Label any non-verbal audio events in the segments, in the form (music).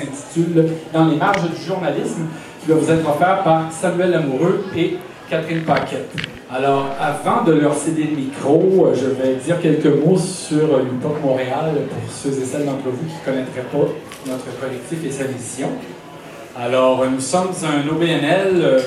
s'intitule Dans les marges du journalisme, qui va vous être offert par Samuel Lamoureux et Catherine Paquette. Alors, avant de leur céder le micro, euh, je vais dire quelques mots sur l'UPOC Montréal pour ceux et celles d'entre vous qui ne connaîtraient pas notre collectif et sa mission. Alors, nous sommes un OBNL euh,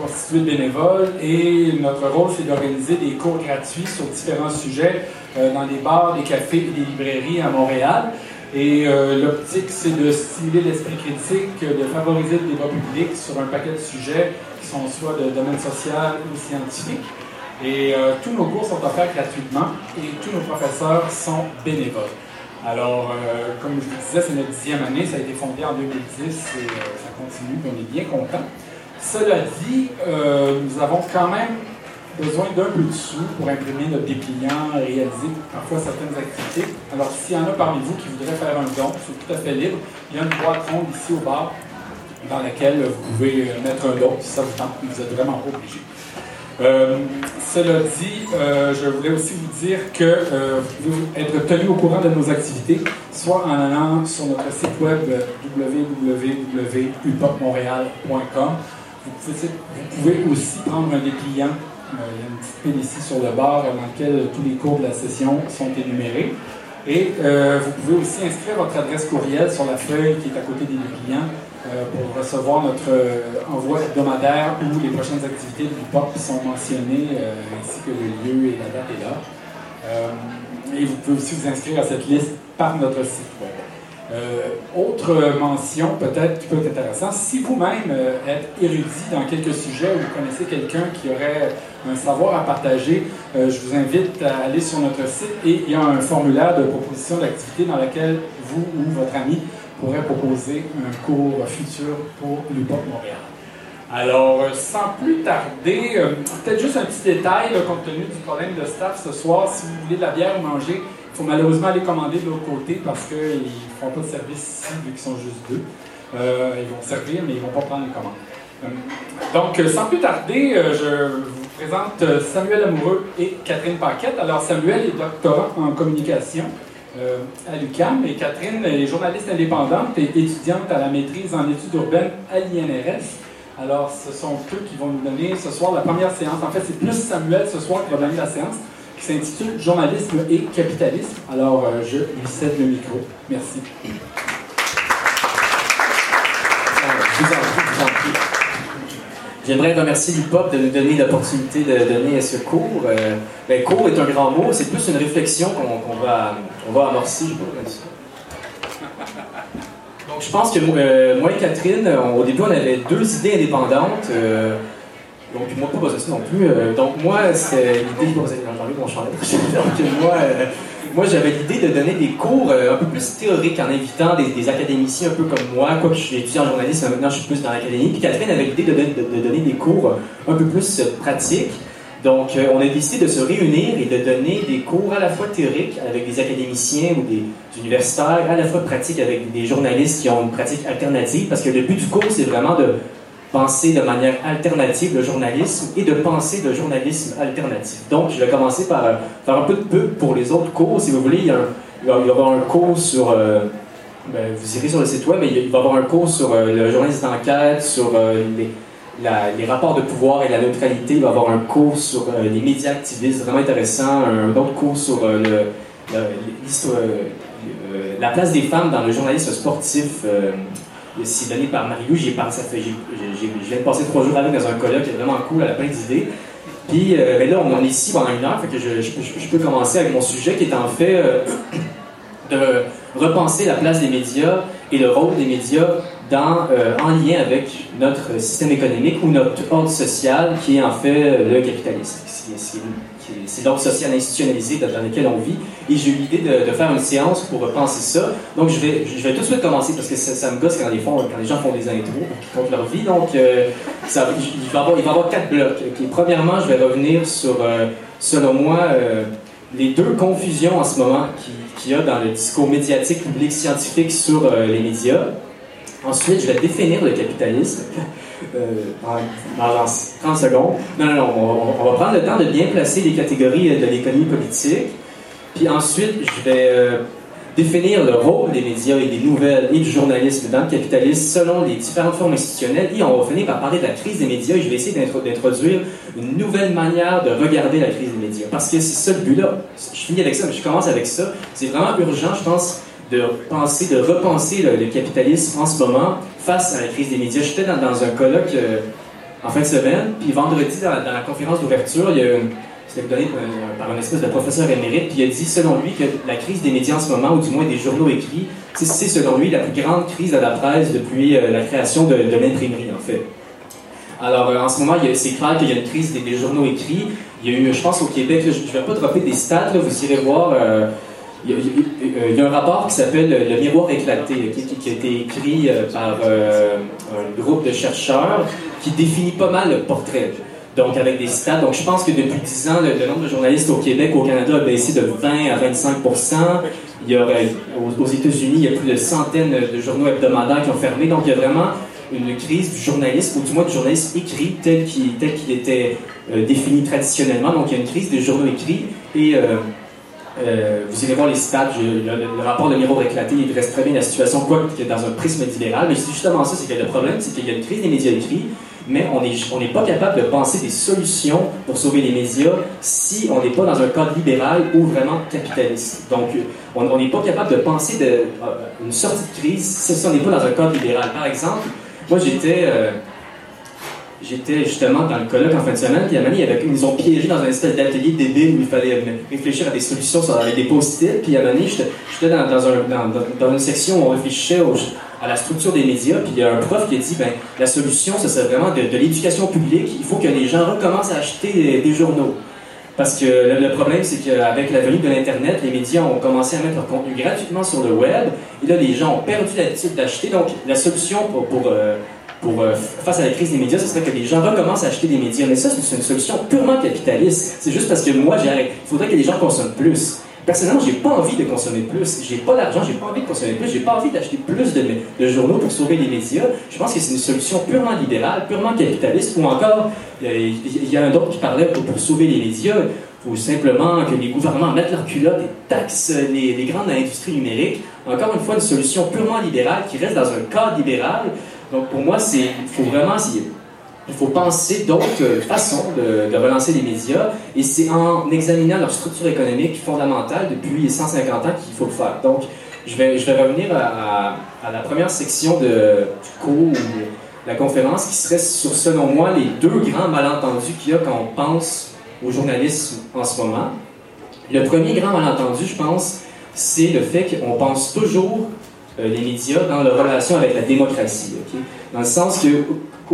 constitué de bénévoles et notre rôle, c'est d'organiser des cours gratuits sur différents sujets euh, dans des bars, des cafés et des librairies à Montréal. Et l'optique, c'est de stimuler l'esprit critique, de favoriser le débat public sur un paquet de sujets sont soit de domaine social ou scientifique. Et euh, tous nos cours sont offerts gratuitement et tous nos professeurs sont bénévoles. Alors, euh, comme je vous disais, c'est notre dixième année, ça a été fondé en 2010 et euh, ça continue, on est bien content. Cela dit, nous avons quand même besoin d'un peu de sous pour imprimer notre dépliant, réaliser parfois certaines activités. Alors, s'il y en a parmi vous qui voudraient faire un don, c'est tout à fait libre. Il y a une boîte ronde ici au bar dans laquelle vous pouvez mettre un don si ça vous tente. Vous n'êtes vraiment pas obligé. Euh, cela dit, euh, je voulais aussi vous dire que euh, vous pouvez être tenu au courant de nos activités, soit en allant sur notre site web www.upopmontréal.com. Vous pouvez aussi prendre un dépliant. Il y a une petite pile ici sur le bar dans lequel tous les cours de la session sont énumérés. Et vous pouvez aussi inscrire votre adresse courriel sur la feuille qui est à côté des dépliants euh, pour recevoir notre euh, envoi hebdomadaire où les prochaines activités du POP sont mentionnées, euh, ainsi que le lieu et la date est là. et vous pouvez aussi vous inscrire à cette liste par notre site web. autre mention peut-être qui peut être intéressante, si vous-même êtes érudit dans quelques sujets ou vous connaissez quelqu'un qui aurait un savoir à partager, je vous invite à aller sur notre site et il y a un formulaire de proposition d'activité dans lequel vous ou votre ami pourrait proposer un cours futur pour l'UPOC Montréal. Alors, euh, sans plus tarder, euh, peut-être juste un petit détail, compte tenu du problème de staff ce soir. Si vous voulez de la bière ou manger, il faut malheureusement aller commander de l'autre côté parce qu'ils ne font pas de service ici vu qu'ils sont juste deux. Euh, ils vont servir, mais ils ne vont pas prendre les commandes. donc, sans plus tarder, je vous présente Samuel Amoureux et Catherine Paquette. Alors, Samuel est doctorant en communication euh, à l'UQAM et Catherine est journaliste indépendante et étudiante à la maîtrise en études urbaines à l'INRS. Alors, ce sont eux qui vont nous donner ce soir la première séance. En fait, c'est plus Samuel ce soir qui va donner la séance qui s'intitule Journalisme et capitalisme. Alors, euh, je lui cède le micro. Merci. J'aimerais remercier l'IPOP de nous donner l'opportunité de donner ce cours. Euh, ben, cours est un grand mot, c'est plus une réflexion qu'on va, on va amorcer. Donc, je pense que euh, moi et Catherine, au début, on avait deux idées indépendantes. Euh, donc, moi, pas besoin non plus. donc, moi, c'est l'idée. J'ai entendu mon chandail. (laughs) Donc, moi, moi, j'avais l'idée de donner des cours euh, un peu plus théoriques en invitant des, académiciens un peu comme moi. Quoi je suis étudiant en journalisme, maintenant je suis plus dans l'académie. Puis Catherine avait l'idée de, donner des cours un peu plus euh, pratiques. Donc, euh, on a décidé de se réunir et de donner des cours à la fois théoriques avec des académiciens ou des universitaires, à la fois pratiques avec des journalistes qui ont une pratique alternative, parce que le but du cours, c'est vraiment de penser de manière alternative le journalisme et de penser le journalisme alternatif. Donc, je vais commencer par euh, faire un peu de pub pour les autres cours. Si vous voulez, il, y, il y aura un cours sur... Euh, ben, vous sur le site web, mais il va y avoir un cours sur euh, le journalisme d'enquête, sur les, les, rapports de pouvoir et la neutralité. Il va y avoir un cours sur les médias activistes, vraiment intéressant. Un autre cours sur le, la place des femmes dans le journalisme sportif c'est donné par Mario. Je de passer trois jours avec dans un colloque qui est vraiment cool, elle a plein d'idées. Puis euh, ben là, on est ici pendant une heure, fait que je, peux commencer avec mon sujet qui est en fait euh, de repenser la place des médias et le rôle des médias dans, euh, en lien avec notre système économique ou notre ordre social qui est en fait le capitalisme c'est l'ordre social institutionnalisé dans lequel on vit. Et j'ai eu l'idée de, faire une séance pour penser ça. Donc, je vais, je vais tout de suite commencer parce que ça, me gosse quand les, quand les, gens font des intros qui comptent leur vie. Donc, euh, ça, il, va avoir, il va y avoir quatre blocs. Premièrement, je vais revenir sur, euh, selon moi, euh, les deux confusions en ce moment qu'il y a dans le discours médiatique public scientifique sur les médias. Ensuite, je vais définir le capitalisme. Euh, dans 30 secondes. Non, non, non, on, va prendre le temps de bien placer les catégories de l'économie politique. Puis ensuite, je vais euh, définir le rôle des médias et des nouvelles et du journalisme dans le capitalisme selon les différentes formes institutionnelles. Et on va finir par parler de la crise des médias et je vais essayer d'introduire une nouvelle manière de regarder la crise des médias. Parce que c'est ça le but-là. Je finis avec ça, mais je commence avec ça. C'est vraiment urgent, je pense, de penser, de repenser le, capitalisme en ce moment face à la crise des médias. J'étais dans, un colloque euh, en fin de semaine, puis vendredi, dans, la conférence d'ouverture, il y a c'était donné euh, par un espèce de professeur émérite, puis il a dit, selon lui, que la crise des médias en ce moment, ou du moins des journaux écrits, c'est selon lui la plus grande crise de la presse depuis euh, la création de, l'imprimerie, en fait. Alors, en ce moment, c'est clair qu'il y a une crise des, journaux écrits. Il y a eu, je pense, au Québec, je ne vais pas dropper des stats, vous irez voir. Il y, a, un rapport qui s'appelle Le miroir éclaté, qui, a été écrit euh, par euh, un groupe de chercheurs qui définit pas mal le portrait. Donc, avec des stats. Donc, je pense que depuis 10 ans, le, nombre de journalistes au Québec, au Canada, a baissé de 20 à 25 il y aux, États-Unis, il y a plus de centaines de journaux hebdomadaires qui ont fermé. Donc, il y a vraiment une crise du journalisme, ou du moins du journalisme écrit tel qu'il était euh, défini traditionnellement. Donc, il y a une crise des journaux écrits et euh, vous irez voir les stats, le, rapport de miroir éclaté, il reste très bien la situation, quoi que dans un prisme libéral. Mais c'est justement ça, c'est que le problème, c'est qu'il y a une crise des médias écrits, mais on n'est on pas capable de penser des solutions pour sauver les médias si on n'est pas dans un cadre libéral ou vraiment capitaliste. Donc, on n'est pas capable de penser euh, une sortie de crise si on n'est pas dans un cadre libéral. Par exemple, moi j'étais... Euh, J'étais justement dans le colloque en fin de semaine, puis à un moment, ils ont piégé dans un espèce d'atelier débile où il fallait réfléchir à des solutions avec des post-it. Puis à un moment, j'étais dans, dans, une section où on réfléchissait à la structure des médias, puis il y a un prof qui a dit ben, la solution, ce serait vraiment de, l'éducation publique. Il faut que les gens recommencent à acheter des, journaux. Parce que le, problème, c'est qu'avec la venue de l'Internet, les médias ont commencé à mettre leur contenu gratuitement sur le web. Et là, les gens ont perdu l'habitude d'acheter. Donc, la solution pour, pour euh, euh, face à la crise des médias, ce serait que les gens recommencent à acheter des médias. Mais ça, c'est une solution purement capitaliste. C'est juste parce que moi, il faudrait que les gens consomment plus. Personnellement, j'ai pas envie de consommer plus. J'ai pas d'argent, j'ai pas envie de consommer plus. J'ai pas envie d'acheter plus de, journaux pour sauver les médias. Je pense que c'est une solution purement libérale, purement capitaliste. Ou encore, il y, a un autre qui parlait pour, sauver les médias. Faut simplement que les gouvernements mettent leur culotte et taxent les, les grandes industries numériques. Encore une fois, une solution purement libérale qui reste dans un cadre libéral donc pour moi, c'est, faut vraiment il faut penser d'autres façons de, relancer les médias, et c'est en examinant leur structure économique fondamentale depuis 150 ans qu'il faut le faire. Donc, je vais, je vais revenir à, la première section de, du cours de la conférence, qui serait sur, selon moi, les deux grands malentendus qu'il y a quand on pense au journalisme en ce moment. Le premier grand malentendu, je pense, c'est le fait qu'on pense toujours les médias dans leur relation avec la démocratie. Dans le sens que,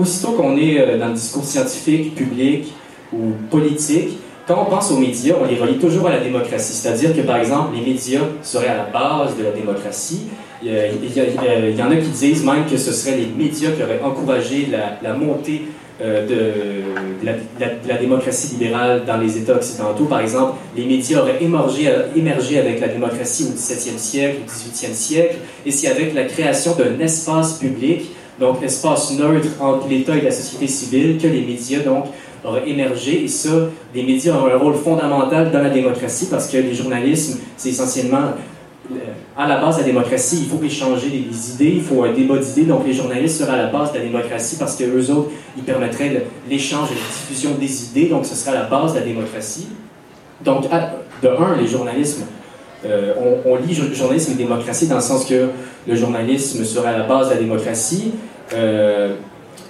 aussitôt qu'on est euh, dans le discours scientifique, public ou politique, quand on pense aux médias, on les relie toujours à la démocratie. C'est-à-dire que, par exemple, les médias seraient à la base de la démocratie. Il y, en a qui disent même que ce seraient les médias qui auraient encouragé la montée euh, de, la, démocratie libérale dans les États occidentaux. Par exemple, les médias auraient émergé, avec la démocratie au XVIIe siècle, au XVIIIe siècle, et c'est avec la création d'un espace public, donc espace neutre entre l'État et la société civile, que les médias donc auraient émergé. Et ça, les médias ont un rôle fondamental dans la démocratie parce que les journalismes, c'est essentiellement à la base de la démocratie, il faut échanger des idées, il faut un débat d'idées. Donc, les journalistes seraient à la base de la démocratie parce que eux autres, ils permettraient l'échange et la diffusion des idées. Donc, ce serait à la base de la démocratie. Donc, de un, les journalismes, euh, on, lit journalisme et démocratie dans le sens que le journalisme serait à la base de la démocratie. Euh,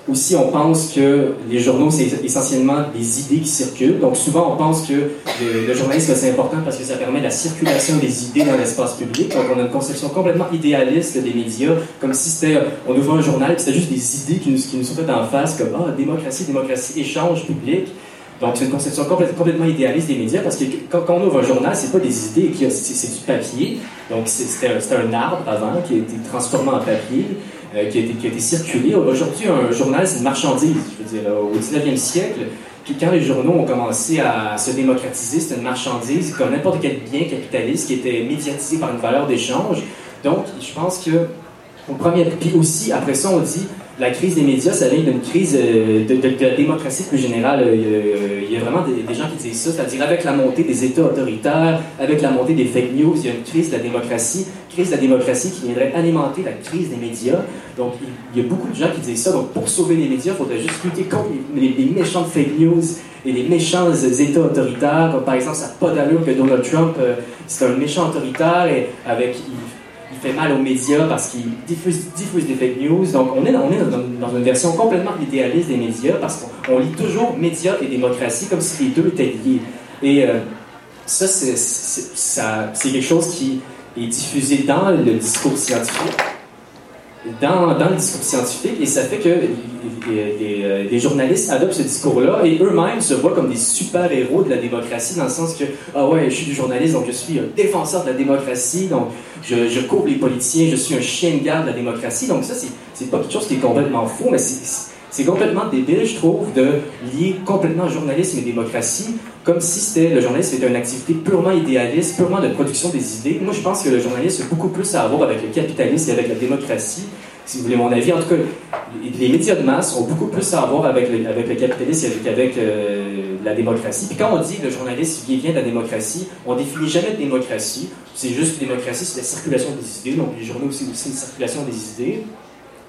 aussi, on pense que les journaux, c'est essentiellement des idées qui circulent. Donc, souvent, on pense que le, journalisme, c'est important parce que ça permet la circulation des idées dans l'espace public. Donc, on a une conception complètement idéaliste des médias, comme si c'était, on ouvre un journal, c'était juste des idées qui nous, qui nous sont faites en face, comme, ah, démocratie, démocratie, échange public. Donc, c'est une conception complètement idéaliste des médias parce que quand, on ouvre un journal, c'est pas des idées, c'est du papier. Donc, c'était un arbre avant qui a été transformé en papier. Euh, qui, a été, qui, a été, circulé. Aujourd'hui, un journal, c'est une marchandise. Je veux dire, au 19e siècle, quand les journaux ont commencé à se démocratiser, c'était une marchandise comme n'importe quel bien capitaliste qui était médiatisé par une valeur d'échange. Donc, je pense que, au premier, puis aussi, après ça, on dit la crise des médias, ça vient d'une crise euh, de, la démocratie plus générale. Il y a vraiment des, gens qui disent ça, c'est-à-dire avec la montée des États autoritaires, avec la montée des fake news, il y a une crise de la démocratie crise de la démocratie qui viendrait alimenter la crise des médias. Donc, il y a beaucoup de gens qui disent ça. Donc, pour sauver les médias, il faudrait juste lutter contre les, les, méchantes fake news et les méchants États autoritaires. Comme par exemple, ça n'a pas d'allure que Donald Trump, euh, c'est un méchant autoritaire et avec, fait mal aux médias parce qu'il diffuse, diffuse des fake news. Donc, on est, dans, une version complètement idéaliste des médias parce qu'on lit toujours médias et démocratie comme si les deux étaient liés. Et euh, ça, c'est quelque chose qui est diffusé dans le discours scientifique. Dans, dans le discours scientifique, et ça fait que les, les, journalistes adoptent ce discours-là et eux-mêmes se voient comme des super-héros de la démocratie, dans le sens que, ah ouais, je suis du journaliste, donc je suis un défenseur de la démocratie, donc je, je couvre les politiciens, je suis un chien de garde de la démocratie. Donc ça, c'est pas quelque chose qui est complètement faux, mais c'est c'est complètement débile, je trouve, de lier complètement journalisme et démocratie, comme si c'était le journalisme était une activité purement idéaliste, purement de production des idées. Moi, je pense que le journalisme a beaucoup plus à voir avec le capitalisme et avec la démocratie, si vous voulez mon avis. En tout cas, les médias de masse ont beaucoup plus à voir avec le, avec le capitalisme qu'avec euh, la démocratie. Puis quand on dit le journalisme vient de la démocratie, on définit jamais de démocratie. C'est juste démocratie, c'est la circulation des idées. Donc les journaux, c'est aussi une circulation des idées.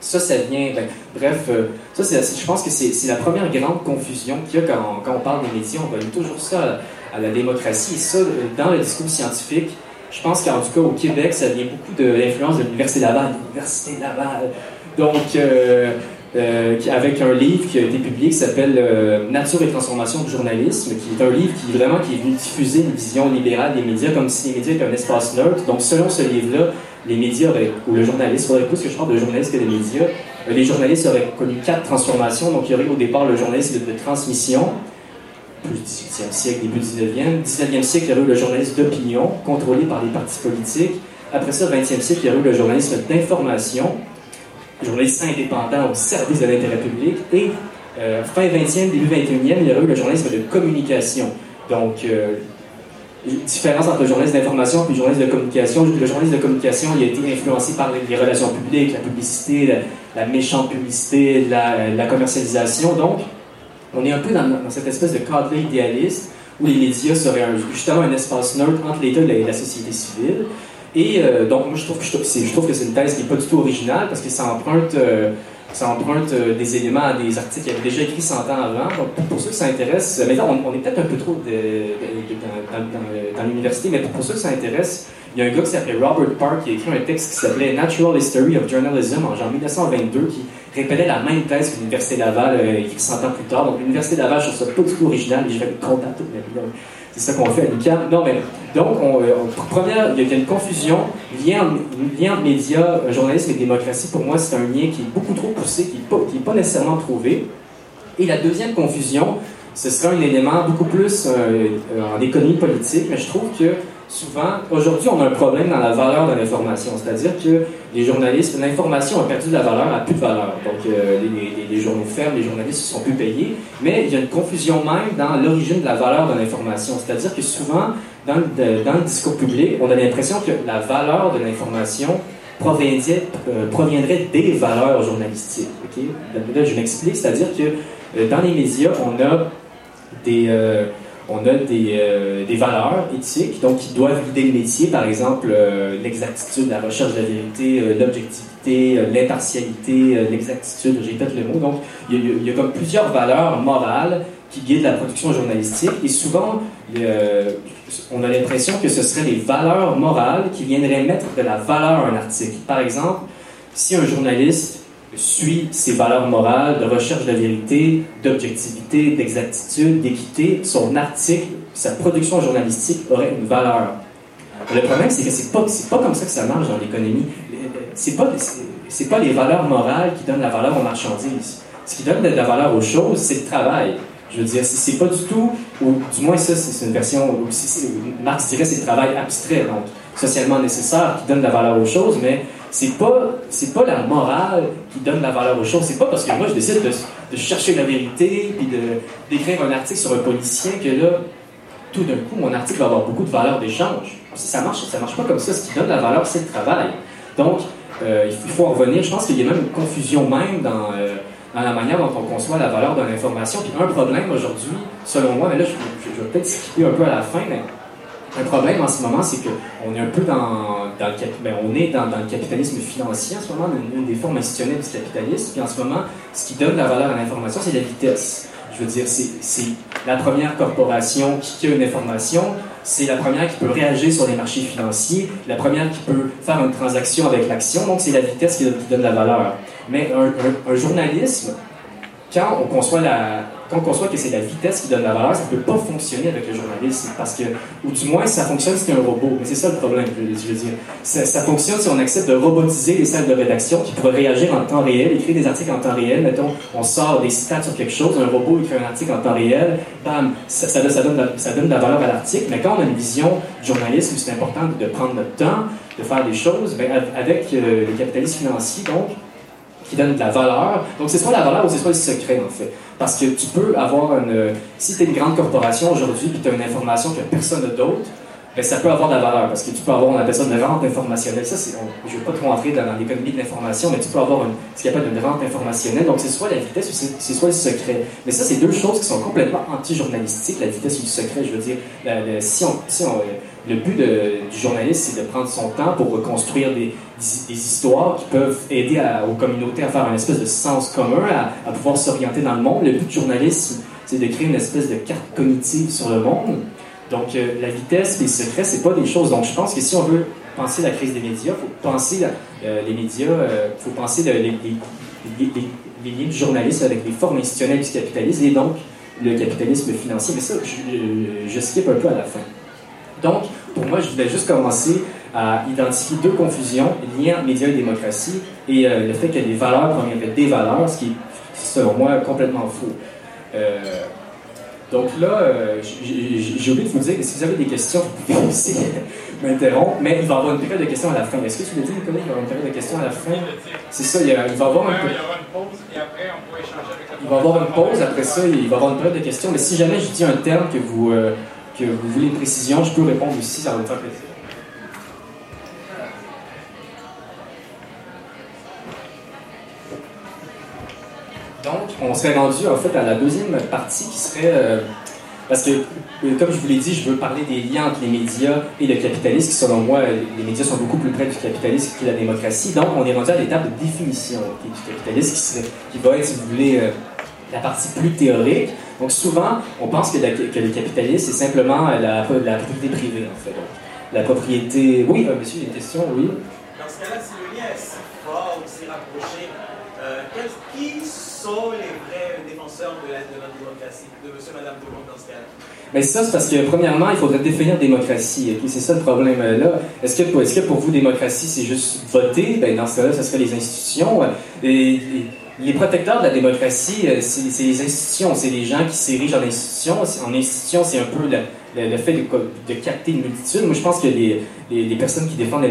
Ça, ça vient. Ben, bref, euh, ça, je pense que c'est la première grande confusion qu'il y a quand, on parle des médias. On va toujours ça à, la démocratie. Et ça, dans le discours scientifique, je pense qu'en tout cas au Québec, ça vient beaucoup de l'influence de l'Université Laval. L'Université Laval. Donc, euh, euh, avec un livre qui a été publié qui s'appelle Nature et transformation du journalisme, qui est un livre qui vraiment qui est venu diffuser une vision libérale des médias comme si les médias étaient un espace neutre. Donc, selon ce livre-là, les médias ou le journaliste, il faudrait plus que je parle de journaliste que des médias, euh, les journalistes auraient connu quatre transformations. Donc, il y aurait au départ le journalisme de, transmission, plus du 18e siècle, début du 19e. 19e siècle, il y aurait eu le journalisme d'opinion, contrôlé par les partis politiques. Après ça, 20e siècle, il y aurait eu le journalisme d'information, journaliste indépendant au service de l'intérêt public. Et euh, fin 20e, début 21e, il y aurait eu le journalisme de communication. Donc, euh, différence entre le journaliste d'information et le journaliste de communication. Le journaliste de communication, a été influencé par les, relations publiques, la publicité, la, méchante publicité, la, commercialisation. Donc, on est un peu dans, cette espèce de cadre idéaliste où les médias seraient justement un espace neutre entre l'État et la, société civile. Et euh, donc, moi, je trouve, que, c'est une thèse qui n'est pas du tout originale parce que ça emprunte... Euh, ça emprunte euh, des éléments à des articles qu'il avait déjà écrits 100 ans avant. Donc, pour, ceux qui s'intéressent, mais là, on, est peut-être un peu trop dans, l'université, mais pour, ceux qui s'intéressent, il y a un gars qui s'appelait Robert Park qui a écrit un texte qui s'appelait Natural History of Journalism en genre 1922 qui répétait la même thèse que l'Université Laval euh, écrit 100 ans plus tard. Donc, l'Université Laval, je trouve ça pas du tout original, mais je vais ma vie. C'est ça qu'on fait à l'UQAM. Non, mais donc, on, euh, première, il y a une confusion. Lien, lien médias, euh, journalisme et démocratie, pour moi, c'est un lien qui est beaucoup trop poussé, qui n'est pas, pas, nécessairement trouvé. Et la deuxième confusion, ce sera un élément beaucoup plus euh, en économie politique, mais je trouve que souvent, aujourd'hui, on a un problème dans la valeur de l'information. C'est-à-dire que les journalistes, l'information a perdu de la valeur, n'a plus de valeur. Donc, euh, les, journaux ferment, les journalistes ne sont plus payés. Mais il y a une confusion même dans l'origine de la valeur de l'information. C'est-à-dire que souvent, dans le, discours public, on a l'impression que la valeur de l'information proviendrait, euh, des valeurs journalistiques. Là, je m'explique, c'est-à-dire que euh, dans les médias, on a des on a des, euh, des, valeurs éthiques, donc qui doivent guider le métier, par exemple euh, l'exactitude, la recherche de la vérité, euh, l'objectivité, l'impartialité, l'exactitude, j'ai peut-être le mot. Donc, il y, a, comme plusieurs valeurs morales qui guident la production journalistique, et souvent, on a l'impression que ce seraient les valeurs morales qui viendraient mettre de la valeur à un article. Par exemple, si un journaliste suit ses valeurs morales de recherche de vérité, d'objectivité, d'exactitude, d'équité, son article, sa production journalistique aurait une valeur. Le problème, c'est que c'est pas, pas comme ça que ça marche dans l'économie. C'est pas, c'est pas les valeurs morales qui donnent la valeur aux marchandises. Ce qui donne de la valeur aux choses, c'est le travail. Je veux dire, c'est pas du tout, ou du moins ça, c'est une version, Marx dirait c'est le travail abstrait, donc socialement nécessaire, qui donne de la valeur aux choses, mais c'est pas c'est pas la morale qui donne la valeur aux choses. C'est pas parce que moi je décide de, chercher la vérité puis de d'écrire un article sur un policier que là tout d'un coup mon article va avoir beaucoup de valeur d'échange. Ça marche ça marche pas comme ça. Ce qui donne la valeur c'est le travail. Donc euh, il faut en revenir. Je pense qu'il y a même une confusion même dans euh, dans la manière dont on conçoit la valeur de l'information. Puis un problème aujourd'hui, selon moi, mais là je, je vais peut-être skipper un peu à la fin, mais Un problème en ce moment, c'est qu'on est un peu dans, le, ben, on est dans, le capitalisme financier en ce moment, une, des formes institutionnelles du capitalisme. Puis en ce moment, ce qui donne la valeur à l'information, c'est la vitesse. Je veux dire, c'est la première corporation qui a une information, c'est la première qui peut réagir sur les marchés financiers, la première qui peut faire une transaction avec l'action, donc c'est la vitesse qui, donne la valeur. Mais un journalisme, quand on conçoit la, quand on conçoit que c'est la vitesse qui donne la valeur, ça ne peut pas fonctionner avec le journalisme. Parce que, ou du moins, ça fonctionne si c'est un robot. Mais c'est ça le problème, je veux dire. Ça, fonctionne si on accepte de robotiser les salles de rédaction qui pourraient réagir en temps réel, écrire des articles en temps réel. Mettons, on sort des citats sur quelque chose, un robot écrit un article en temps réel, bam, ça, donne, de la valeur à l'article. Mais quand on a une vision du journalisme, c'est important de prendre notre temps, de faire des choses, ben, avec euh, les capitalistes financiers, donc, qui donnent de la valeur. Donc, c'est soit la valeur ou c'est soit le secret, en fait. Parce que tu peux avoir une. Si tu es une grande corporation aujourd'hui et tu as une information que personne d'autre, ben, ça peut avoir de la valeur parce que tu peux avoir, on appelle ça une rente informationnelle. Ça, je ne vais pas trop rentrer dans, l'économie de l'information, mais tu peux avoir une, ce qu'on appelle une rente informationnelle. Donc, c'est soit la vitesse ou c'est soit le secret. Mais ça, c'est deux choses qui sont complètement anti-journalistiques, la vitesse ou le secret. Je veux dire, si on, le but du journaliste, c'est de prendre son temps pour reconstruire des, histoires qui peuvent aider aux communautés à faire un espèce de sens commun, à, pouvoir s'orienter dans le monde. Le but du journalisme, c'est de créer une espèce de carte cognitive sur le monde. Donc, euh, la vitesse et le secret, c'est pas des choses. Donc, je pense que si on veut penser la crise des médias, faut penser euh, les médias, euh, faut penser les, les, liens du journalisme avec les formes institutionnelles du capitalisme et donc le capitalisme financier. Mais ça, je, je skip un peu à la fin. Donc, pour moi, je voulais juste commencer à identifier deux confusions, lien médias et démocratie, et euh, le fait que les valeurs proviendraient des valeurs, ce qui est, selon moi, complètement faux. Euh, donc là, euh, j'ai oublié de vous dire que si vous avez des questions, vous pouvez (laughs) aussi m'interrompre, mais il va y avoir une période de questions à la fin. Est-ce que tu l'as dit, Nicolas, il va y avoir une période de questions à la fin? C'est ça, il, va y avoir y une pause, et après, on pourra échanger avec Il va y avoir une pause, après ça, il va y avoir une période de questions, mais si jamais je dis un terme que vous que vous voulez une précision, je peux répondre aussi, ça va faire plaisir. Donc, on serait rendu en fait à la deuxième partie qui serait. Euh, parce que, euh, comme je vous l'ai dit, je veux parler des liens entre les médias et le capitalisme, qui selon moi, les médias sont beaucoup plus près du capitalisme que la démocratie. Donc, on est rendu à l'étape de définition du capitalisme, qui, serait, qui va être, si vous voulez, euh, la partie plus théorique. Donc souvent, on pense que, le capitalisme, c'est simplement la, propriété privée, en fait. la propriété... Oui, euh, monsieur, il y a une question, oui. Dans ce cas-là, si le lien est si fort ou si rapproché, euh, qui sont les vrais défenseurs de la, démocratie, de monsieur et madame tout le monde dans ce cas-là? Mais ça, c'est parce que, premièrement, il faudrait définir démocratie. C'est ça le problème-là. Est-ce que, est que, pour vous, démocratie, c'est juste voter? Ben, dans ce cas-là, ce serait les institutions. et les protecteurs de la démocratie, euh, c'est les institutions, c'est les gens qui s'érigent en institution. En institution, c'est un peu le, fait de, capter une multitude. Moi, je pense que les, personnes qui défendent...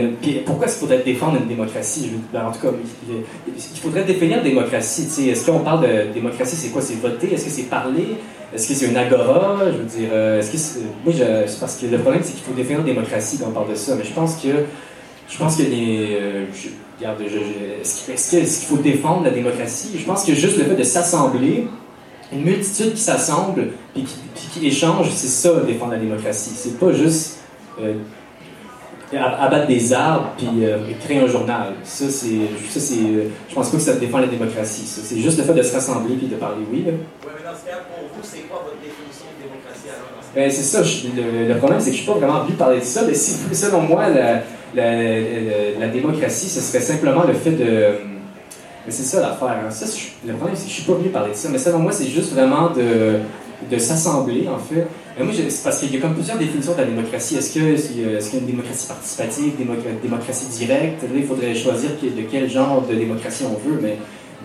pourquoi est-ce qu'il faudrait défendre une démocratie? Ben, en tout cas, il, faudrait définir la démocratie. Est-ce qu'on parle de démocratie, c'est quoi? C'est voter? Est-ce que c'est parler? Est-ce que c'est une agora? Je veux dire, euh, est-ce que. Moi, je, parce que le problème, c'est qu'il faut définir la démocratie quand on parle de ça. Mais je pense que... Je pense que les... Est-ce qu'il faut défendre la démocratie? Je pense que juste le fait de s'assembler, une multitude qui s'assemble et qui, échange, c'est ça, défendre la démocratie. C'est pas juste euh, abattre des arbres puis euh, créer un journal. Ça, c'est, euh, je pense pas que ça défend la démocratie. C'est juste le fait de se rassembler puis de parler oui. Oui, mais dans ce cas, pour vous, c'est quoi votre définition de démocratie alors? Ben, c'est ça. le, problème, c'est que je suis pas vraiment venu parler de ça, mais si, selon moi, la, la, démocratie, ce serait simplement le fait de. Mais c'est ça l'affaire. Hein. le problème, c'est je suis pas venu parler de ça, mais selon moi, c'est juste vraiment de, de s'assembler, en fait. Mais moi, parce qu'il y a comme plusieurs définitions de la démocratie. Est-ce qu'il est y a une démocratie participative, démocratie directe? il faudrait choisir de quel genre de démocratie on veut, mais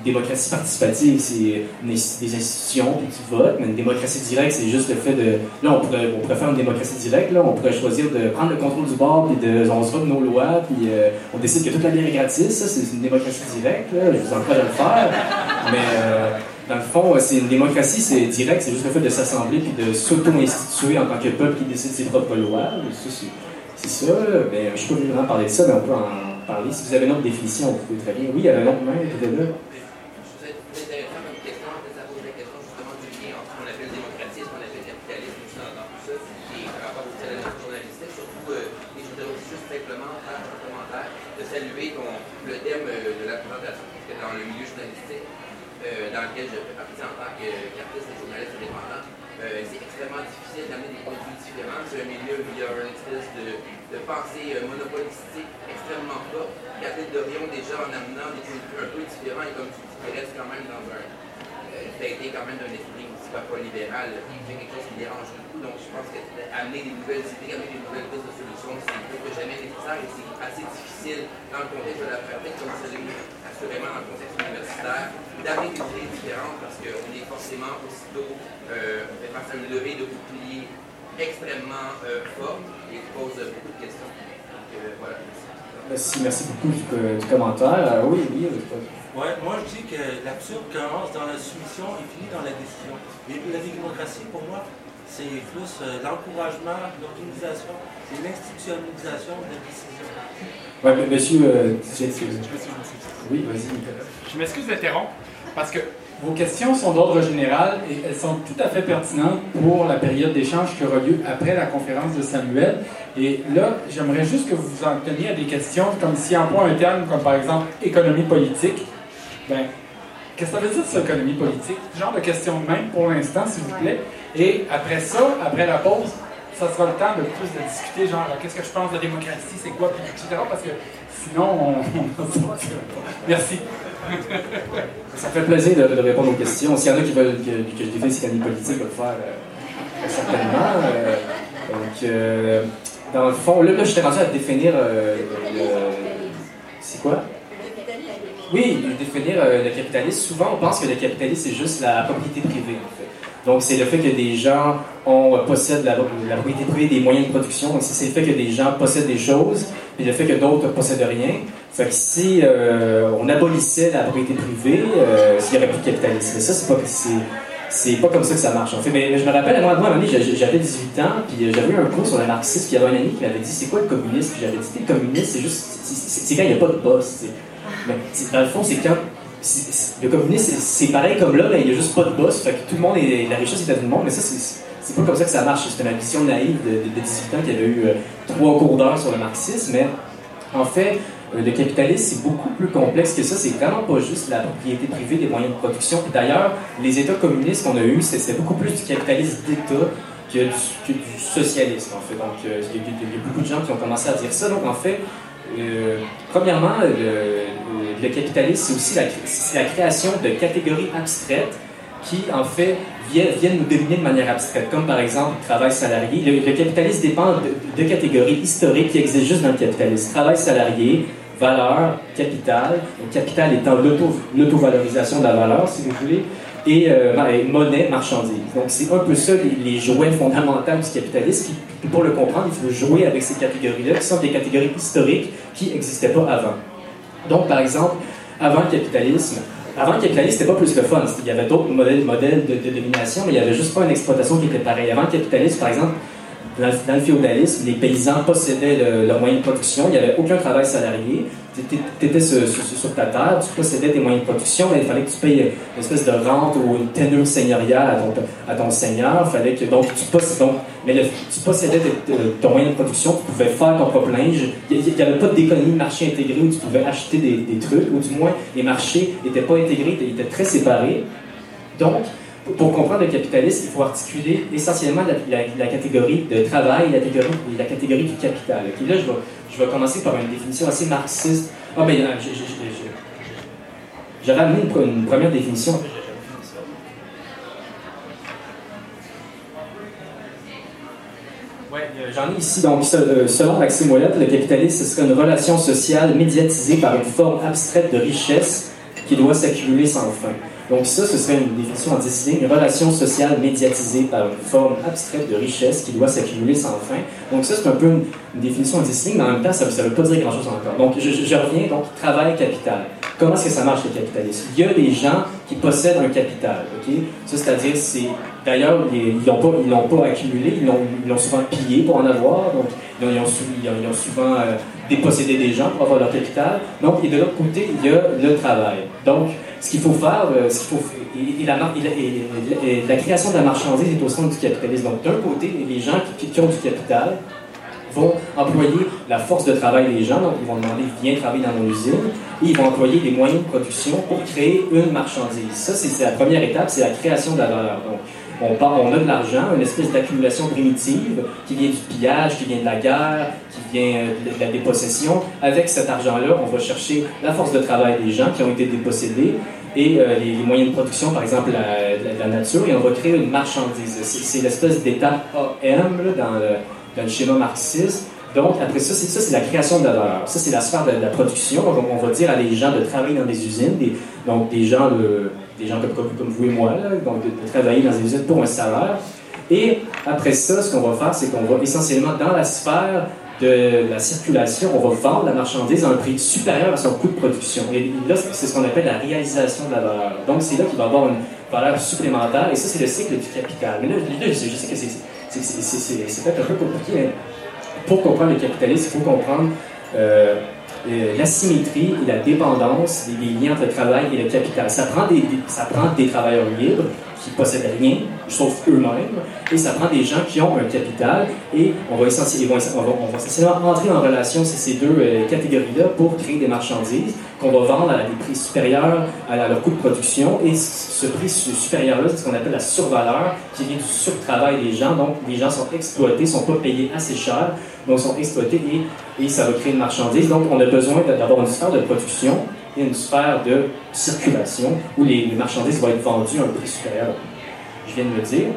démocratie participative, c'est des institutions, puis tu votes, mais une démocratie directe, c'est juste le fait de... Là, on pourrait, faire une démocratie directe, là, on pourrait choisir de prendre le contrôle du bord, puis de, on se vote nos lois, puis euh, on décide que toute la bière ça, c'est une démocratie directe, là, je vous encourage à le faire, mais... Euh, dans le fond, c'est une démocratie, c'est direct, c'est juste le fait de s'assembler puis de s'auto-instituer en tant que peuple qui décide ses propres lois. C'est ça, mais je venu vraiment parler de ça, mais on peut en parler. Si vous avez une autre définition, vous pouvez très bien. Oui, il y avait un autre main, peut-être là. dans le milieu journalistique, euh, dans lequel je fais partie en tant qu'artiste et journaliste indépendant, euh, c'est extrêmement difficile d'amener des points de vue différents. C'est un milieu où il y a une espèce de, de pensée monopolistique extrêmement forte. Catherine Dorion, déjà en amenant des points de vue un peu différents, et comme tu dis, tu restes quand même dans un. Euh, été quand même d'un esprit aussi parfois libéral, c'est quelque chose qui dérange beaucoup. Donc je pense nouvelles idées, amener des nouvelles pistes de solutions, c'est plus que jamais nécessaire et c'est assez difficile dans le contexte de la pratique, comme c'est assurément dans le contexte universitaire, d'amener des idées différentes parce qu'on est forcément aussitôt euh, fait face à une levée de boucliers extrêmement euh, forte et qui pose beaucoup de questions. Donc euh, voilà. Merci, merci beaucoup du, du commentaire. Euh, oui, oui. Ouais, moi, je dis que l'absurde commence dans la soumission et finit dans la décision. Et la démocratie, pour moi, c'est plus euh, l'encouragement, l'organisation et l'institutionnalisation de la décision. Oui, mais monsieur, euh, Oui, vas-y, Je m'excuse d'interrompre parce que vos questions sont d'ordre général et elles sont tout à fait pertinentes pour la période d'échange qui aura lieu après la conférence de Samuel. Et là, j'aimerais juste que vous vous en teniez à des questions comme si emploie un terme comme par exemple économie politique. Ben, qu'est-ce que ça veut dire, cette économie politique? Genre de questions de même pour l'instant, s'il vous plaît. Et après ça, après la pause, ça sera le temps de plus de discuter, genre, qu'est-ce que je pense de démocratie, c'est quoi, etc. Parce que sinon, on. (laughs) Merci. (laughs) Ça fait plaisir de, répondre aux questions. S'il y en a qui veulent que, que je définisse l'économie politique, vais le faire euh, certainement. Euh, donc, euh, dans le fond, là, là je suis rendu à définir. C'est quoi? Oui, définir le capitalisme. Souvent, on pense que le capitalisme, c'est juste la propriété privée, en fait. Donc, c'est le fait que des gens ont, euh, possèdent la, propriété privée des moyens de production. Donc, c'est le fait que des gens possèdent des choses, puis le fait que d'autres ne possèdent rien. Fait que si euh, on abolissait la propriété privée, s'il n'y aurait plus de capitalisme. Mais ça, c'est pas pas comme ça que ça marche en fait. Mais, je me rappelle, moi, moi j'avais 18 ans, puis j'avais eu un cours sur le marxisme, puis il y avait un ami qui m'avait dit c'est quoi le communisme? Puis j'avais dit le communisme, c'est juste, c'est quand il n'y a pas de boss. Mais dans le fond, c'est quand. Le communisme, c'est pareil comme là, mais il n'y a juste pas de boss. Fait que tout le monde. La richesse est à tout le monde, mais ça, c'est pas comme ça que ça marche. C'était ma vision naïve de, 18 ans qui avait eu euh, trois cours d'heure sur le marxisme. Mais en fait, euh, le capitalisme, c'est beaucoup plus complexe que ça. C'est vraiment pas juste la propriété privée des moyens de production. D'ailleurs, les États communistes qu'on a eus, c'était beaucoup plus du capitalisme d'État que du, socialisme, en fait. Donc, euh, il y, a beaucoup de gens qui ont commencé à dire ça. Donc, en fait, premièrement, le, le capitalisme, c'est aussi la, création de catégories abstraites qui, en fait, viennent, nous dominer de manière abstraite, comme par exemple le travail salarié. Le, capitalisme dépend de, catégories historiques qui existent juste dans le capitalisme. Travail salarié, valeur, capital, capital étant l'auto-valorisation de la valeur, si vous voulez, et, euh, monnaie, marchandise. Donc c'est un peu ça les, jouets fondamentaux du capitalisme. pour le comprendre, il faut jouer avec ces catégories-là, qui sont des catégories historiques qui n'existaient pas avant. Donc, par exemple, avant le capitalisme, avant le capitalisme, c'était pas plus le fun. Il y avait d'autres modèles, modèles de, domination, mais il n'y avait juste pas une exploitation qui était pareille. Avant le capitalisme, par exemple, dans, le féodalisme, les paysans possédaient leurs moyens de production, il n'y avait aucun travail salarié tu étais sur, ta terre, tu possédais tes moyens de production, mais il fallait que tu payes une espèce de rente ou une tenue seigneuriale à ton, à ton seigneur. Fallait que, donc, tu, possédais, mais tu possédais ton moyen de production, tu pouvais faire ton propre linge. Il n'y avait pas d'économie de marché intégrée où tu pouvais acheter des, des trucs, ou du moins, les marchés n'étaient pas intégrés, ils étaient très séparés. Donc, pour comprendre le capitalisme, il faut articuler essentiellement la, catégorie de travail et la catégorie, la catégorie du capital. là, je vais, je vais commencer par une définition assez marxiste. Ah, mais euh, j'avais amené une, première définition. Ouais, J'en ai ici, donc, euh, selon Maxime Ouellet, le capitalisme, ce serait une relation sociale médiatisée par une forme abstraite de richesse qui doit s'accumuler sans fin. Donc ça, ce serait une définition en 10 lignes, une relation sociale médiatisée par une forme abstraite de richesse qui doit s'accumuler sans fin. Donc ça, c'est un peu une, définition en 10 lignes, mais en même temps, ça ne veut pas dire grand-chose encore. Donc je, reviens, donc travail capital. Comment est-ce que ça marche le capitalisme? Il y a des gens qui possèdent un capital, ok? Ça, c'est-à-dire, c'est... D'ailleurs, ils l'ont pas, ils l'ont pas accumulé, ils l'ont, souvent pillé pour en avoir, donc ils ont, souvent euh, dépossédé des gens pour avoir leur capital. Donc, et de l'autre côté, il y a le travail. Donc, ce qu'il faut faire, euh, ce qu'il faut, la, création de la marchandise est au centre du capitalisme. Donc, d'un côté, les gens qui, ont du capital vont employer la force de travail des gens, donc ils vont demander viens travailler dans nos usines. et ils vont employer des moyens de production pour créer une marchandise. Ça, c'est la première étape, c'est la création de la valeur. On, part, a de l'argent, une espèce d'accumulation primitive qui vient du pillage, qui vient de la guerre, qui vient de la dépossession. Avec cet argent-là, on va chercher la force de travail des gens qui ont été dépossédés et euh, les, moyens de production, par exemple la, nature, et on va créer une marchandise. C'est l'espèce d'état AM là, dans, le, schéma marxiste. Donc, après ça, c'est ça, c'est la création de la valeur. Ça, c'est la sphère de, la production. Donc, on va dire à des gens de travailler dans des usines, donc des gens, de- des gens comme, vous et moi, là, donc de, travailler dans des usines pour un salaire. Et après ça, ce qu'on va faire, c'est qu'on va essentiellement, dans la sphère de la circulation, on va vendre la marchandise à un prix supérieur à son coût de production. Et là, c'est ce qu'on appelle la réalisation de la valeur. Donc, c'est là qu'il va avoir une valeur supplémentaire, et ça, c'est le cycle du capital. Mais là, je sais que c'est peut-être un peu compliqué, mais pour comprendre le capitalisme, il faut comprendre euh, euh, l'asymétrie et la dépendance des, liens entre le travail et le capital. Ça prend des- ça prend des travailleurs libres qui possèdent rien, sauf eux-mêmes, et ça prend des gens qui ont un capital, et on va, essentiellement, entrer en relation ces, deux euh, catégories-là pour créer des marchandises qu'on va vendre à des prix supérieurs à, leur coût de production, et ce prix su- supérieur-là, c'est ce qu'on appelle la survaleur, qui vient du surtravail des gens, donc les gens sont exploités, sont pas payés assez cher, donc sont exploités, et, et ça va créer une marchandise. Donc on a besoin d'avoir une sphère de production une sphère de circulation où les, marchandises vont être vendues à un prix supérieur. Je viens de le dire.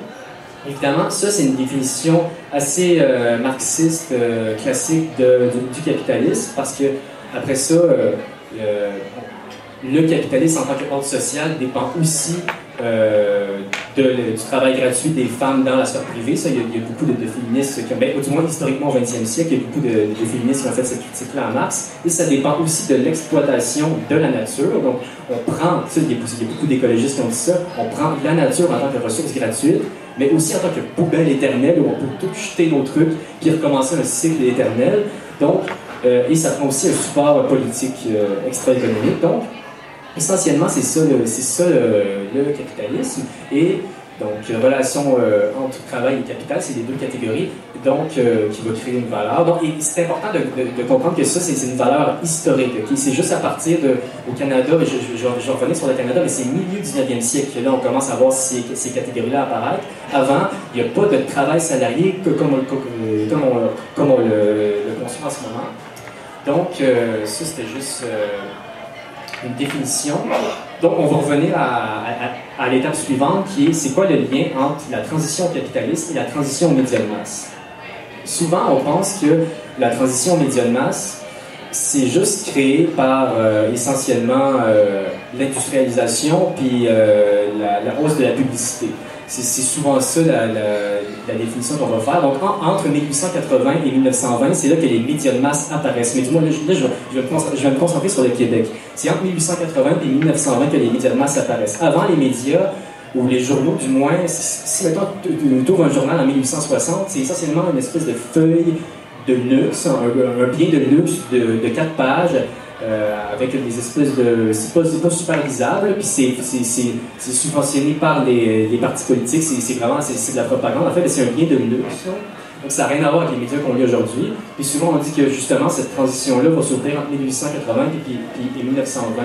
Évidemment, ça, c'est une définition assez euh, marxiste, euh, classique du, capitalisme, parce que, après ça, euh, le capitalisme en tant qu'ordre social dépend aussi de- du travail gratuit des femmes dans la sphère privée. Ça, il y a, il beaucoup de, féministes qui ont, ben, du moins historiquement au 20e siècle, il y a beaucoup de, féministes qui ont fait cette critique-là à Marx. Et ça dépend aussi de l'exploitation de la nature. Donc, on prend, ça, il y a, il y a beaucoup d'écologistes qui ont dit ça, on prend la nature en tant que ressource gratuite, mais aussi en tant que poubelle éternelle où on peut tout jeter nos trucs puis recommencer un cycle éternel. Donc, euh, et ça prend aussi un support politique euh, extra-économique. Donc, essentiellement, c'est ça, le, c'est ça le, capitalisme. Et donc, euh, relation euh, entre travail et capital, c'est les deux catégories, donc, euh, qui va créer une valeur. Donc, et c'est important de, comprendre que ça, c'est, une valeur historique. C'est juste à partir de, au Canada, je, je, je, revenir sur le Canada, mais c'est milieu 19e siècle là, on commence à voir ces, catégories-là apparaître. Avant, il n'y a pas de travail salarié comme, on, le, le conçoit en ce moment. Donc, ça, c'était juste une définition. Donc, on va revenir à, l'étape suivante qui est c'est quoi le lien entre la transition au capitalisme et la transition aux médias de masse? Souvent, on pense que la transition aux médias de masse, c'est juste créé par euh, essentiellement euh, l'industrialisation puis euh, la hausse de la publicité. C'est souvent ça la, définition qu'on va faire. Donc, en- entre 1880 et 1920, c'est là que les médias de masse apparaissent. Mais du moins, là, je, vais, me concentrer, sur le Québec. C'est entre 1880 et 1920 que les médias de masse apparaissent. Avant les médias, ou les journaux du moins, si, mettons, tu ouvres un journal en 1860, c'est essentiellement une espèce de feuille de luxe, un, un de luxe de, de quatre pages, euh, avec des espèces de. C'est pas, pas super lisable, puis c'est, subventionné par les, les partis politiques, c'est, vraiment c'est, de la propagande. En fait, c'est un bien de là. Donc, ça n'a rien à voir avec les médias qu'on lit aujourd'hui. Puis souvent, on dit que justement, cette transition-là va s'opérer entre 1880 et, puis, puis- et 1920.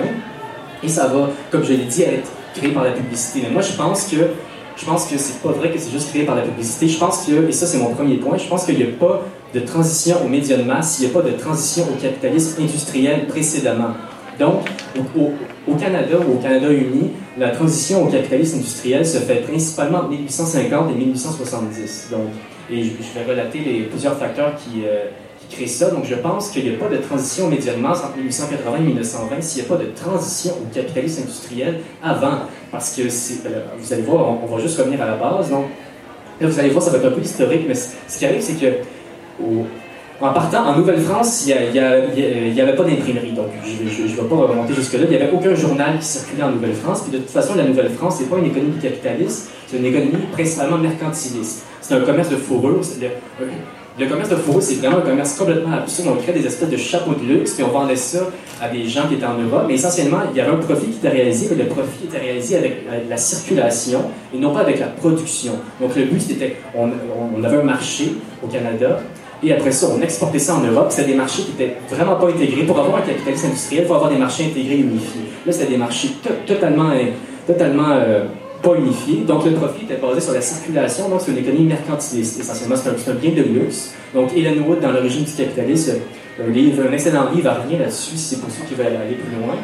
Et ça va, comme je l'ai dit, être créé par la publicité. Mais moi, je pense que je pense que c'est pas vrai que c'est juste créé par la publicité. Je pense que, et ça c'est mon premier point, je pense qu'il n'y a pas de transition aux médias de masse, il n'y a pas de transition au capitalisme industriel précédemment. Donc, au, au- au Canada ou au Canada uni, la transition au capitalisme industriel se fait principalement entre 1850 et 1870. Donc, et je, vais relater les plusieurs facteurs qui, euh, qui créent ça. Donc, je pense qu'il n'y a pas de transition aux médias de masse entre 1880 et 1920 s'il n'y a pas de transition au capitalisme industriel avant. Parce que, euh, vous allez voir, on, on va juste revenir à la base. Donc, là, vous allez voir, ça va être un peu historique, mais ce qui arrive, c'est que en partant, en Nouvelle-France, il n'y avait pas d'imprimerie, donc je ne vais pas remonter jusque-là. Il n'y avait aucun journal qui circulait en Nouvelle-France. Puis de toute façon, la Nouvelle-France, c'est pas une économie capitaliste, c'est une économie principalement mercantiliste. C'est un commerce de fourrure. c'est Le, commerce de fourrure, c'est vraiment un commerce complètement absurde. On crée des espèces de chapeaux de luxe, puis on vendait ça à des gens qui étaient en Europe. Mais essentiellement, il y avait un profit qui était réalisé, mais le profit était réalisé avec la circulation et non pas avec la production. Donc le but, c'était, on, on avait un marché au Canada Et après ça, on exportait ça en Europe. C'était des marchés qui étaient vraiment pas intégrés. Pour avoir un capitalisme industriel, il faut avoir des marchés intégrés et unifiés. Là, c'était des marchés to- totalement, totalement euh, pas unifiés. Donc, le profit était basé sur la circulation. Donc, c'est une économie mercantiliste, essentiellement. C'est un, un bien de luxe. Donc, Ellen Wood, dans l'origine du capitalisme, un, livre, un excellent livre à rien là-dessus, si c'est pour ceux qui veulent aller plus loin.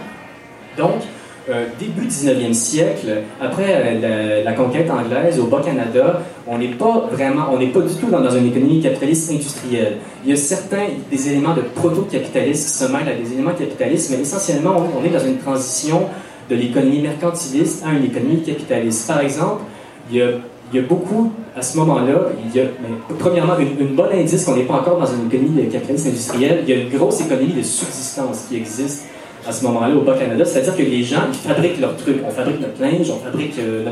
Donc, euh, début 19e siècle, après euh, la, conquête anglaise au Bas-Canada, on n'est pas vraiment, on n'est pas du tout dans, une économie capitaliste industrielle. Il y a certains des éléments de proto-capitalisme qui se mêlent à des éléments capitalistes, mais essentiellement, on, est dans une transition de l'économie mercantiliste à une économie capitaliste. Par exemple, il y a, beaucoup, à ce moment-là, il y a, premièrement, une, une bonne indice qu'on n'est pas encore dans une économie capitaliste industrielle, il y a une grosse économie de subsistance qui existe à ce moment-là au Bas-Canada, c'est-à-dire que les gens, ils fabriquent leurs trucs. On fabrique notre linge, on fabrique euh,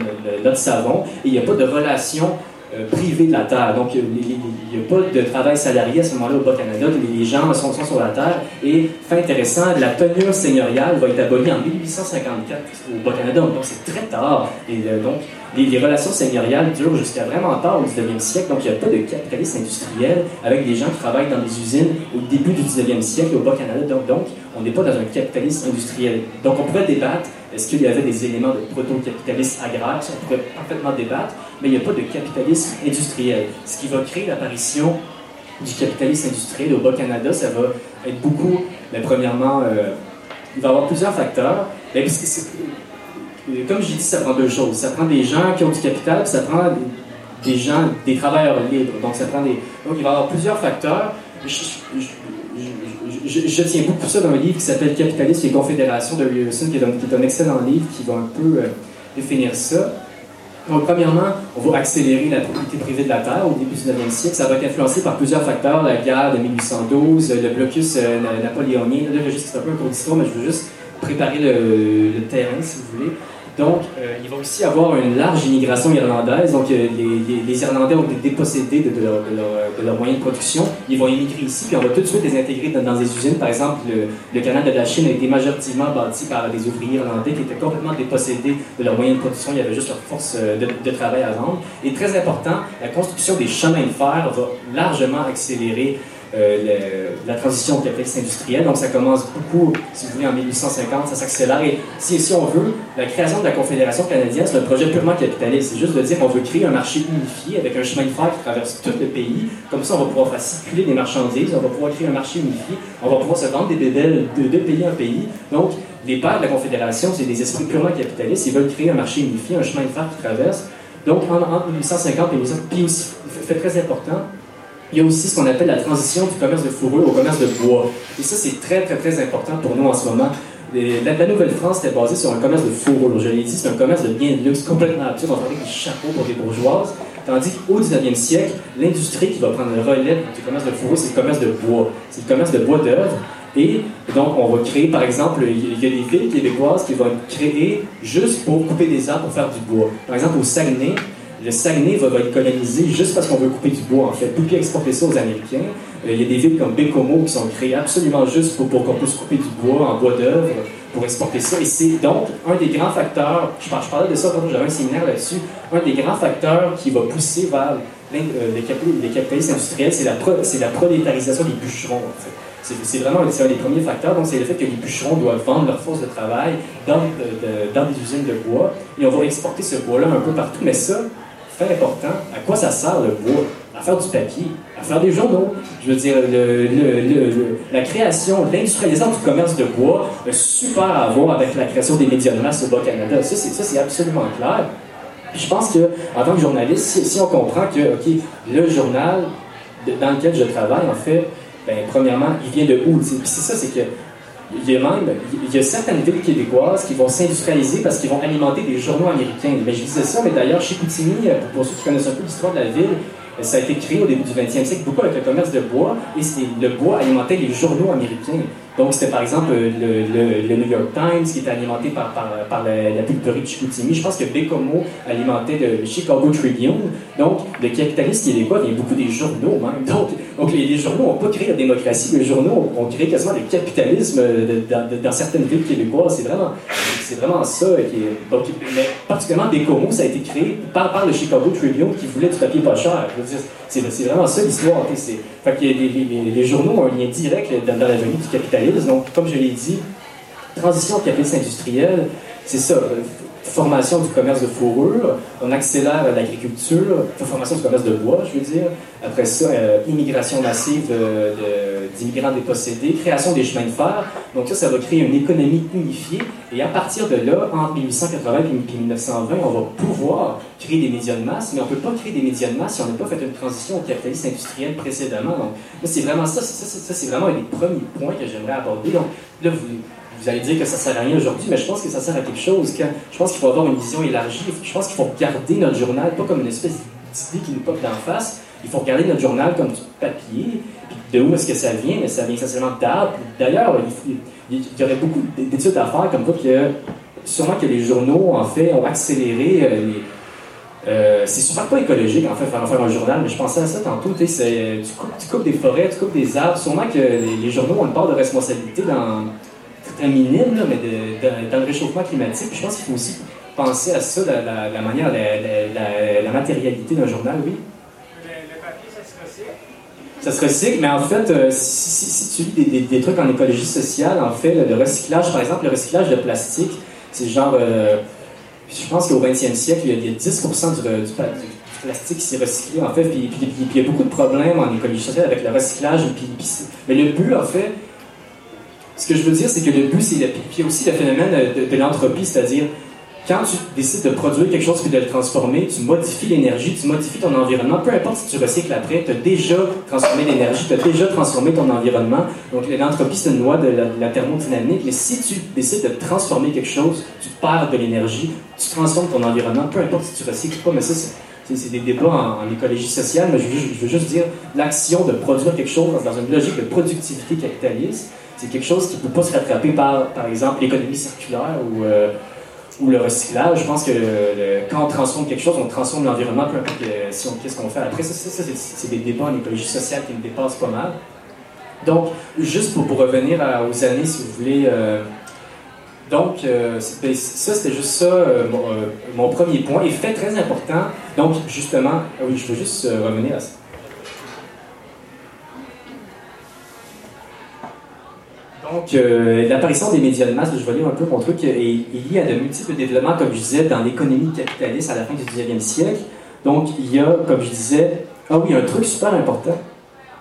notre, savon, et il n'y a pas de relation euh, privée de la terre. Donc, il n'y a pas de travail salarié à ce moment-là au Bas-Canada. Les, gens sont, sur la terre. Et, fait intéressant, la tenure seigneuriale va être abolie en 1854 au Bas-Canada. Donc, c'est très tard. Et euh, donc, les, relations seigneuriales durent jusqu'à vraiment tard au 19e siècle. Donc, il n'y a pas de capitalisme industriel avec des gens qui travaillent dans des usines au début du 19e siècle au Bas-Canada. Donc, on n'est pas dans un capitalisme industriel. Donc, on pourrait débattre est-ce qu'il y avait des éléments de proto-capitalisme agraire? Ça, on pourrait parfaitement débattre, mais il n'y a pas de capitalisme industriel. Ce qui va créer l'apparition du capitalisme industriel au Bas-Canada, ça va être beaucoup, mais premièrement, euh, il va y avoir plusieurs facteurs. Mais c'est, comme j'ai dit, ça prend deux choses. Ça prend des gens qui ont du capital, ça prend des gens, des travailleurs libres. Donc, ça prend des... Donc, il va y avoir plusieurs facteurs. Je, je, tiens beaucoup ça dans un livre qui s'appelle Capitalisme et Confédération de Wilson, qui est, un, excellent livre qui va un peu euh, définir ça. Donc, premièrement, on va accélérer la propriété privée de la terre au début du 19e siècle. Ça va être influencé par plusieurs facteurs, la guerre de 1812, le blocus euh, napoléonien. Là, juste un peu un cours mais je veux juste préparer le terrain, si vous voulez. Donc, euh, il va aussi avoir une large immigration irlandaise. Donc, euh, les, Irlandais ont été dépossédés de, de, leur, de, leur, de, leur, moyens de production. Ils vont immigrer ici, puis on va tout de suite les intégrer dans, des usines. Par exemple, le, canal de la Chine a été majoritairement bâti par des ouvriers irlandais qui étaient complètement dépossédés de leurs moyens de production. Il y avait juste leur force euh, de, travail à vendre. Et très important, la construction des chemins de fer va largement accélérer euh, la transition au capitalisme industriel. Donc, ça commence beaucoup, si vous voulez, en 1850, ça s'accélère. Et si, on veut, la création de la Confédération canadienne, c'est un projet purement capitaliste. C'est juste de dire qu'on veut créer un marché unifié avec un chemin de fer qui traverse tout le pays. Comme ça, on va pouvoir faire circuler des marchandises, on va pouvoir créer un marché unifié, on va pouvoir se vendre des bébelles de, pays en pays. Donc, les pères de la Confédération, c'est des esprits purement capitalistes. Ils veulent créer un marché unifié, un chemin de fer qui traverse. Donc, entre 1850 et 1850, puis aussi, fait très important, il y a aussi ce qu'on appelle la transition du commerce de fourrure au commerce de bois. Et ça, c'est très, très, très important pour nous en ce moment. La, Nouvelle-France était basée sur un commerce de fourrure. Je l'ai dit, c'est un commerce de biens de luxe complètement absurde. On fabrique des chapeaux pour des bourgeoises. Tandis qu'au 19e siècle, l'industrie qui va prendre le relais du commerce de fourrure, c'est le commerce de bois. C'est le commerce de bois d'œuvre. Et donc, on va créer, par exemple, il y a des villes québécoises qui vont créées juste pour couper des arbres pour faire du bois. Par exemple, au Saguenay, le Saguenay va, être colonisé juste parce qu'on veut couper du bois, en fait, puis exporter ça aux Américains. Euh, il y a des villes comme Bécomo qui sont créées absolument juste pour, qu'on puisse couper du bois en bois d'œuvre pour exporter ça. Et c'est donc un des grands facteurs, je, parlais de ça quand j'avais un séminaire là-dessus, un des grands facteurs qui va pousser vers les, les capitalistes industriels, c'est la, pro, la prolétarisation des bûcherons, en fait. C'est vraiment un des premiers facteurs. Donc, c'est le fait que les bûcherons doivent vendre leur force de travail dans, de, dans des usines de bois. Et on va exporter ce bois-là un peu partout. Mais ça, important, à quoi ça sert le bois? À faire du papier, à faire des journaux. Je veux dire, le, le, le, la création, l'industrialisation du commerce de bois a super à voir avec la création des médias de masse au Bas-Canada. Ça, c'est absolument clair. Puis je pense que, en tant que journaliste, si, si on comprend que, OK, le journal dans lequel je travaille, en fait, ben, premièrement, il vient de où? Puis c'est ça, c'est que il y a même il y a certaines villes québécoises qui vont s'industrialiser parce qu'ils vont alimenter des journaux américains. Mais je disais ça, mais d'ailleurs, chez Coutimi, pour ceux qui connaissent un peu l'histoire de la ville, ça a été créé au début du 20e siècle, beaucoup avec le commerce de bois, et le bois alimentait les journaux américains. Donc, c'était par exemple le, le, New York Times qui était alimenté par, la, la, pulperie de Chicoutimi. Je pense que Bécomo alimentait le Chicago Tribune. Donc, le capitalisme québécois vient beaucoup des journaux même. Donc, les, journaux n'ont pas créé la démocratie, les journaux ont créé quasiment le capitalisme dans, dans certaines villes québécoises. C'est vraiment, c'est vraiment ça. Donc, mais particulièrement Bécomo, ça a été créé par, par le Chicago Tribune qui voulait du papier pas cher. Je veux dire, C'est vraiment ça l'histoire. Fait que les, journaux ont un lien direct dans, dans la venue du capitalisme. Donc, comme je l'ai dit, transition au capitalisme industriel, c'est ça. Euh, Formation du commerce de fourrure, on accélère l'agriculture, formation du commerce de bois, je veux dire. Après ça, euh, immigration massive de- d'immigrants dépossédés, création des chemins de fer. Donc ça, ça va créer une économie unifiée. Et à partir de là, entre 1880 et 1920, on va pouvoir créer des médias de masse, mais on ne peut pas créer des médias de masse si on n'a pas fait une transition au capitalisme industriel précédemment. Donc, c'est vraiment ça, ça, c'est vraiment un des premiers points que j'aimerais aborder. Donc, là, vous, vous allez dire que ça sert à rien aujourd'hui, mais je pense que ça sert à quelque chose. Je pense qu'il faut avoir une vision élargie. Je pense qu'il faut regarder notre journal, pas comme une espèce d'idée qui nous pop d'en face. Il faut regarder notre journal comme du papier. De où est-ce que ça vient? Ça vient essentiellement d'arbres. D'ailleurs, il, y aurait beaucoup d'études à faire comme quoi que sûrement que les journaux, en fait, ont accéléré euh, les, euh, c'est super pas écologique, en fait, faire, faire un journal, mais je pensais à ça tantôt. Tu, coupes, tu coupes des forêts, tu coupes des arbres. Sûrement que les, les journaux ont une part de responsabilité dans. Très minime, là, mais dans le réchauffement climatique. Je pense qu'il faut aussi penser à ça, la, manière, la, matérialité d'un journal, oui. Le, papier, ça se recycle? Ça se recycle, mais en fait, euh, si, tu lis des, trucs en écologie sociale, en fait, le, recyclage, par exemple, le recyclage de plastique, c'est genre. euh, je pense qu'au 20e siècle, il y a, il y a 10 du, plastique qui s'est recyclé, en fait, puis, puis- il y a beaucoup de problèmes en écologie sociale avec le recyclage. Mais le but, en fait, ce que je veux dire, c'est que le but, c'est. Puis aussi le phénomène de, de l'entropie, c'est-à-dire quand tu décides de produire quelque chose puis de le transformer, tu modifies l'énergie, tu modifies ton environnement. Peu importe si tu recycles après, tu as déjà transformé l'énergie, tu as déjà transformé ton environnement. Donc l'entropie, c'est une loi de la, thermodynamique. Mais si tu décides de transformer quelque chose, tu perds de l'énergie, tu transformes ton environnement, peu importe si tu recycles ou pas. Mais ça, c'est- des débats en, écologie sociale, mais je je veux juste dire l'action de produire quelque chose dans une logique de productivité capitaliste, c'est quelque chose qui ne peut pas se rattraper par, par exemple, l'économie circulaire ou, euh, le recyclage. Je pense que quand on transforme quelque chose, on transforme l'environnement, peu importe si qu'est-ce qu'on fait après. Ça, c'est- des débats en écologie sociale qui me dépassent pas mal. Donc, juste pour, revenir aux années, si vous voulez. euh, donc, euh, ça, c'était juste ça, mon, mon premier point. Et fait très important. Donc, justement, ah oui, je veux juste revenir à ça. Donc, euh, l'apparition des médias de masse, je lire un peu mon truc, est, est liée à de multiples développements, comme je disais, dans l'économie capitaliste à la fin du 19e siècle. Donc, il y a, comme je disais, ah oui, un truc super important.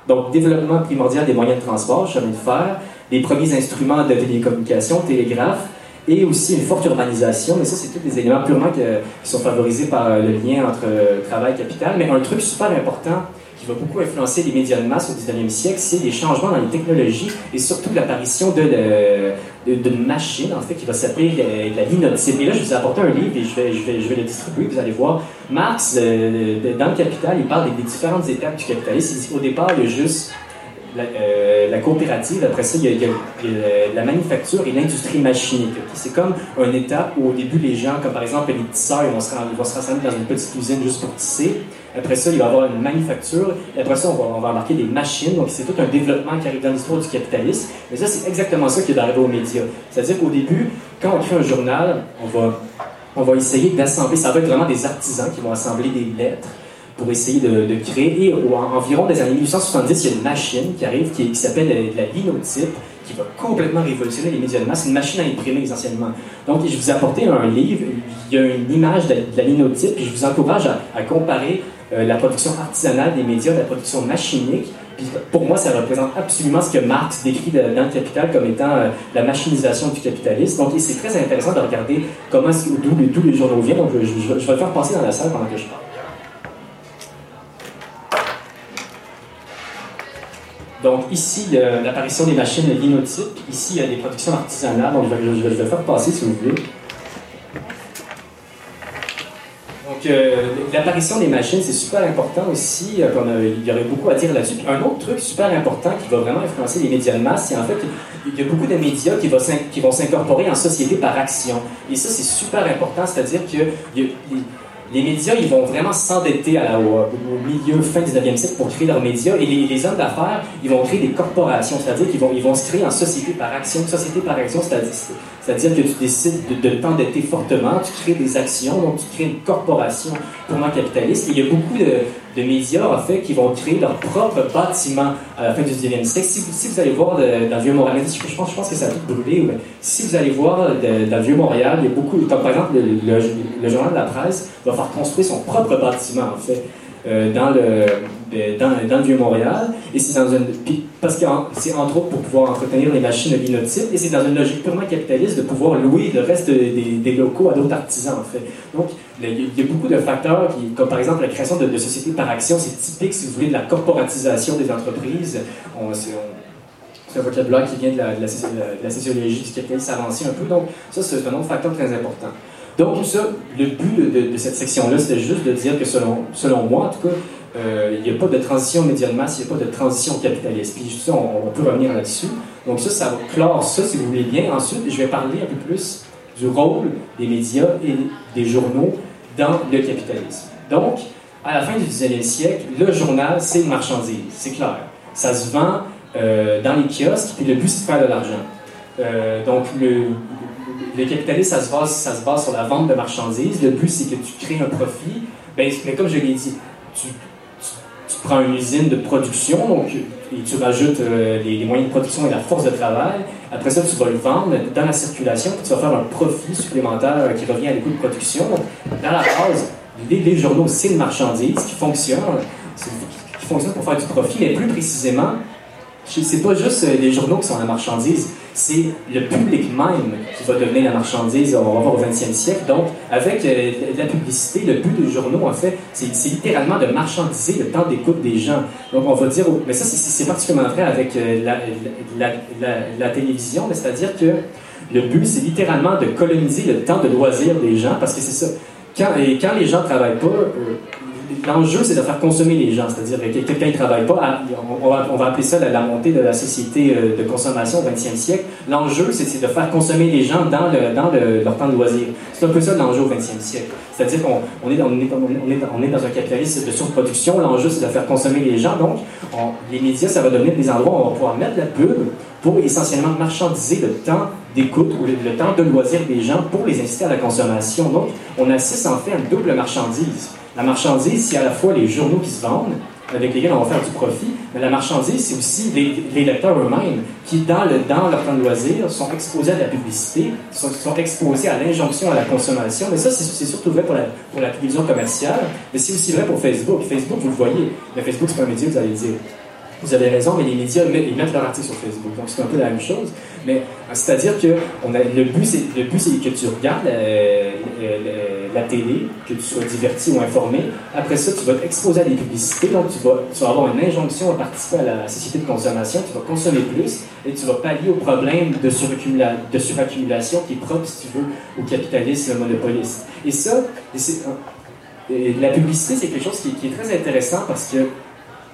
Donc, développement primordial des moyens de transport, chemin de fer, les premiers instruments de télécommunication, télégraphe, et aussi une forte urbanisation, mais ça, c'est tous des éléments purement que- qui sont favorisés par le lien entre euh, travail et capital. Mais un truc super important va beaucoup influencer les médias de masse au 19e siècle, c'est les changements dans les technologies et surtout l'apparition de, le- de- d'une machine, en fait, qui va s'appeler euh, la linotype. Et là, je vous ai apporté un livre et je vais, je vais, je vais le distribuer, vous allez voir. Marx, euh, de- dans le Capital, il parle des, différentes étapes du capitalisme. Il dit qu'au départ, il y juste la, euh, la coopérative, après ça, il y a, la manufacture et l'industrie machinique. C'est comme une étape où au début, les gens, comme par exemple les tisseurs, ils vont, se, ils vont se rassembler dans une petite usine juste pour tisser. Après ça, il va y avoir une manufacture. Après ça, on va, on embarquer des machines. Donc, c'est tout un développement qui arrive dans l'histoire du capitalisme. Mais ça, c'est exactement ça qui est arrivé aux médias. C'est-à-dire qu'au début, quand on crée un journal, on va, on va essayer d'assembler. Ça va être vraiment des artisans qui vont assembler des lettres pour essayer de, de créer. Et au- en- environ des années 1870, il y a une machine qui arrive qui, s'appelle euh, la linotype, qui va complètement révolutionner les médias de masse. Une machine à imprimer essentiellement. Donc, je vous ai apporté un livre. Il y a une image de, de la linotype, et je vous encourage à, comparer euh, la production artisanale des médias, la production machinique. Pour moi, ça représente absolument ce que Marx décrit de- dans le Capital comme étant euh, la machinisation du capitalisme. Donc, c'est très intéressant de regarder comment d'où d'où les journaux viennent. Donc, je, je- je vais le faire passer dans la salle pendant que je parle. Donc ici, l'apparition des machines linotypes. Ici, il y a des productions artisanales. Donc je vais, je vais- faire passer si vous voulez. Donc euh, l'apparition des machines, c'est super important aussi. euh, il y aurait beaucoup à dire là-dessus. Un autre truc super important qui va vraiment influencer les médias de masse, c'est en fait il y a beaucoup de médias qui, vont s'incorporer en société par action. Et ça, c'est super important. C'est-à-dire que les- médias, ils vont vraiment s'endetter au, milieu, fin 19e siècle pour créer leurs médias. Et les, les hommes d'affaires, ils vont créer des corporations, c'est-à-dire qu'ils vont, ils vont se créer en société par action. Société par action, c'est-à-dire, C'est-à-dire que tu décides de, de t'endetter fortement, tu crées des actions, donc tu crées une corporation purement capitaliste. Et il y a beaucoup de, médias, en fait, qui vont créer leur propre bâtiment à la fin du 19e siècle. Si vous, allez voir dans le Vieux-Montréal, je pense, que ça a tout brûlé, mais si vous allez voir de- dans Vieux-Montréal, il y a beaucoup, comme par exemple le, journal de la presse va faire construire son propre bâtiment, en fait. euh, dans le dans, dans le Vieux-Montréal et c'est dans une parce que c'est entre autres pour pouvoir entretenir les machines de linotype et c'est dans une logique purement capitaliste de pouvoir louer le reste de- des, locaux à d'autres artisans en fait donc il y a beaucoup de facteurs qui comme par exemple la création de, sociétés par action c'est typique si vous voulez de la corporatisation des entreprises c'est- un vocabulaire qui vient de la sociologie du capitalisme avancé un peu. Donc, ça, c'est un autre facteur très important. Donc, ça, le but de, de cette section-là, c'était juste de dire que selon, selon moi, en tout cas, euh, il n'y a pas de transition média de masse, il n'y a pas de transition capitaliste. Puis ça, on, peut revenir là-dessus. Donc ça, ça va clore ça, si vous voulez bien. Ensuite, je vais parler un peu plus du rôle des médias et des journaux dans le capitalisme. Donc, à la fin du 19e siècle, le journal, c'est une marchandise, c'est clair. Ça se vend euh, dans les kiosques, puis le but, c'est de faire de l'argent. Euh, donc, le, le capitalisme, ça se, base, ça se base sur la vente de marchandises. Le but, c'est que tu crées un profit. Ben, mais comme je l'ai dit, tu, tu- prends une usine de production, donc, et tu rajoutes euh, les, moyens de production et la force de travail. Après ça, tu vas le vendre dans la circulation, puis tu vas faire un profit supplémentaire euh, qui revient à les coûts de production. Dans la base, les, les journaux, c'est une marchandise qui fonctionne, qui fonctionne pour faire du profit, mais plus précisément, c'est pas juste euh, les journaux qui sont la marchandise, c'est le public même qui va devenir la marchandise, on va voir au 20e siècle. Donc, avec euh, la publicité, le but des journaux, en fait, c'est littéralement de marchandiser le temps d'écoute des gens. Donc, on va dire, mais ça, c'est- particulièrement vrai avec euh, la, télévision, c'est-à-dire que le but, c'est littéralement de coloniser le temps de loisir des gens, parce que c'est ça. Quand, quand les gens travaillent pas, euh, l'enjeu, c'est de faire consommer les gens. C'est-à-dire que quelqu'un ne travaille pas, à- on, va, appeler ça la, montée de la société euh, de consommation au 20e siècle. L'enjeu, c'est de faire consommer les gens dans, le, dans le- leur temps de loisir. C'est un peu ça l'enjeu au 20e siècle. C'est-à-dire qu'on on est, dans- on est, on est dans- un capitalisme de surproduction. L'enjeu, c'est de faire consommer les gens. Donc, on- les médias, ça va devenir des endroits où on va pouvoir mettre la pub pour essentiellement marchandiser le temps d'écoute ou le temps de loisir des gens pour les inciter à la consommation. Donc, on assiste en fait à une double marchandise. La marchandise, c'est à la fois les journaux qui se vendent, avec lesquels on va faire du profit, mais la marchandise, c'est aussi les, lecteurs eux-mêmes qui, dans, le, dans leur temps de loisir, sont exposés à la publicité, sont, exposés à l'injonction à la consommation. Mais ça, c'est surtout vrai pour la, pour télévision commerciale, mais c'est aussi vrai pour Facebook. Facebook, vous le voyez, mais Facebook, c'est pas un média, vous allez dire. Vous avez raison, mais les médias met- ils mettent leur article sur Facebook, donc c'est un peu la même chose. Mais euh, c'est-à-dire que on a, le but, c'est que tu regardes la, la- la télé, que tu sois diverti ou informé. Après ça, tu vas t'exposer à des publicités, donc tu vas, tu vas avoir une injonction à participer à la société de consommation. Tu vas consommer plus et tu vas pallier au problème de, suraccumula- de suraccumulation qui est propre, si tu veux, au capitalisme monopoliste. Et ça, la publicité, c'est quelque chose qui est très intéressant parce que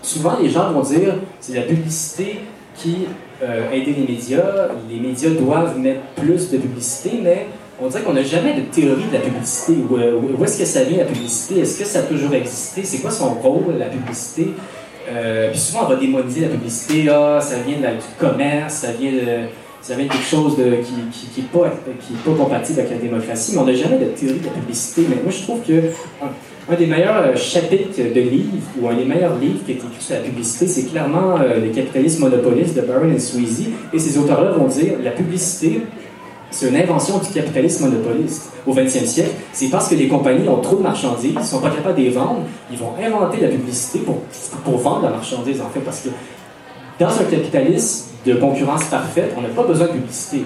souvent les gens vont dire c'est la publicité qui euh, aide les médias, les médias doivent mettre plus de publicité, mais on dirait qu'on n'a jamais de théorie de la publicité. Où, euh, est-ce que ça vient la publicité? Est-ce que ça a toujours existé? C'est quoi son rôle, la publicité? Euh, Puis souvent on va démoniser la publicité, ah, ça vient du commerce, ça vient de. Ça vient quelque chose qui n'est qui, qui pas, pas compatible avec la démocratie, mais on n'a jamais de théorie de la publicité. Mais moi, je trouve que un, des meilleurs euh, chapitres de livres, ou un des meilleurs livres qui été écrit sur la publicité, c'est clairement euh, Le capitalisme monopoliste de Barron et Sweezy. Et ces auteurs-là vont dire la publicité, c'est une invention du capitalisme monopoliste au 20e siècle. C'est parce que les compagnies ont trop de marchandises, ils ne sont pas capables de les vendre, ils vont inventer la publicité pour, pour vendre la marchandise, en fait, parce que dans un capitalisme de concurrence parfaite, on n'a pas besoin de publicité.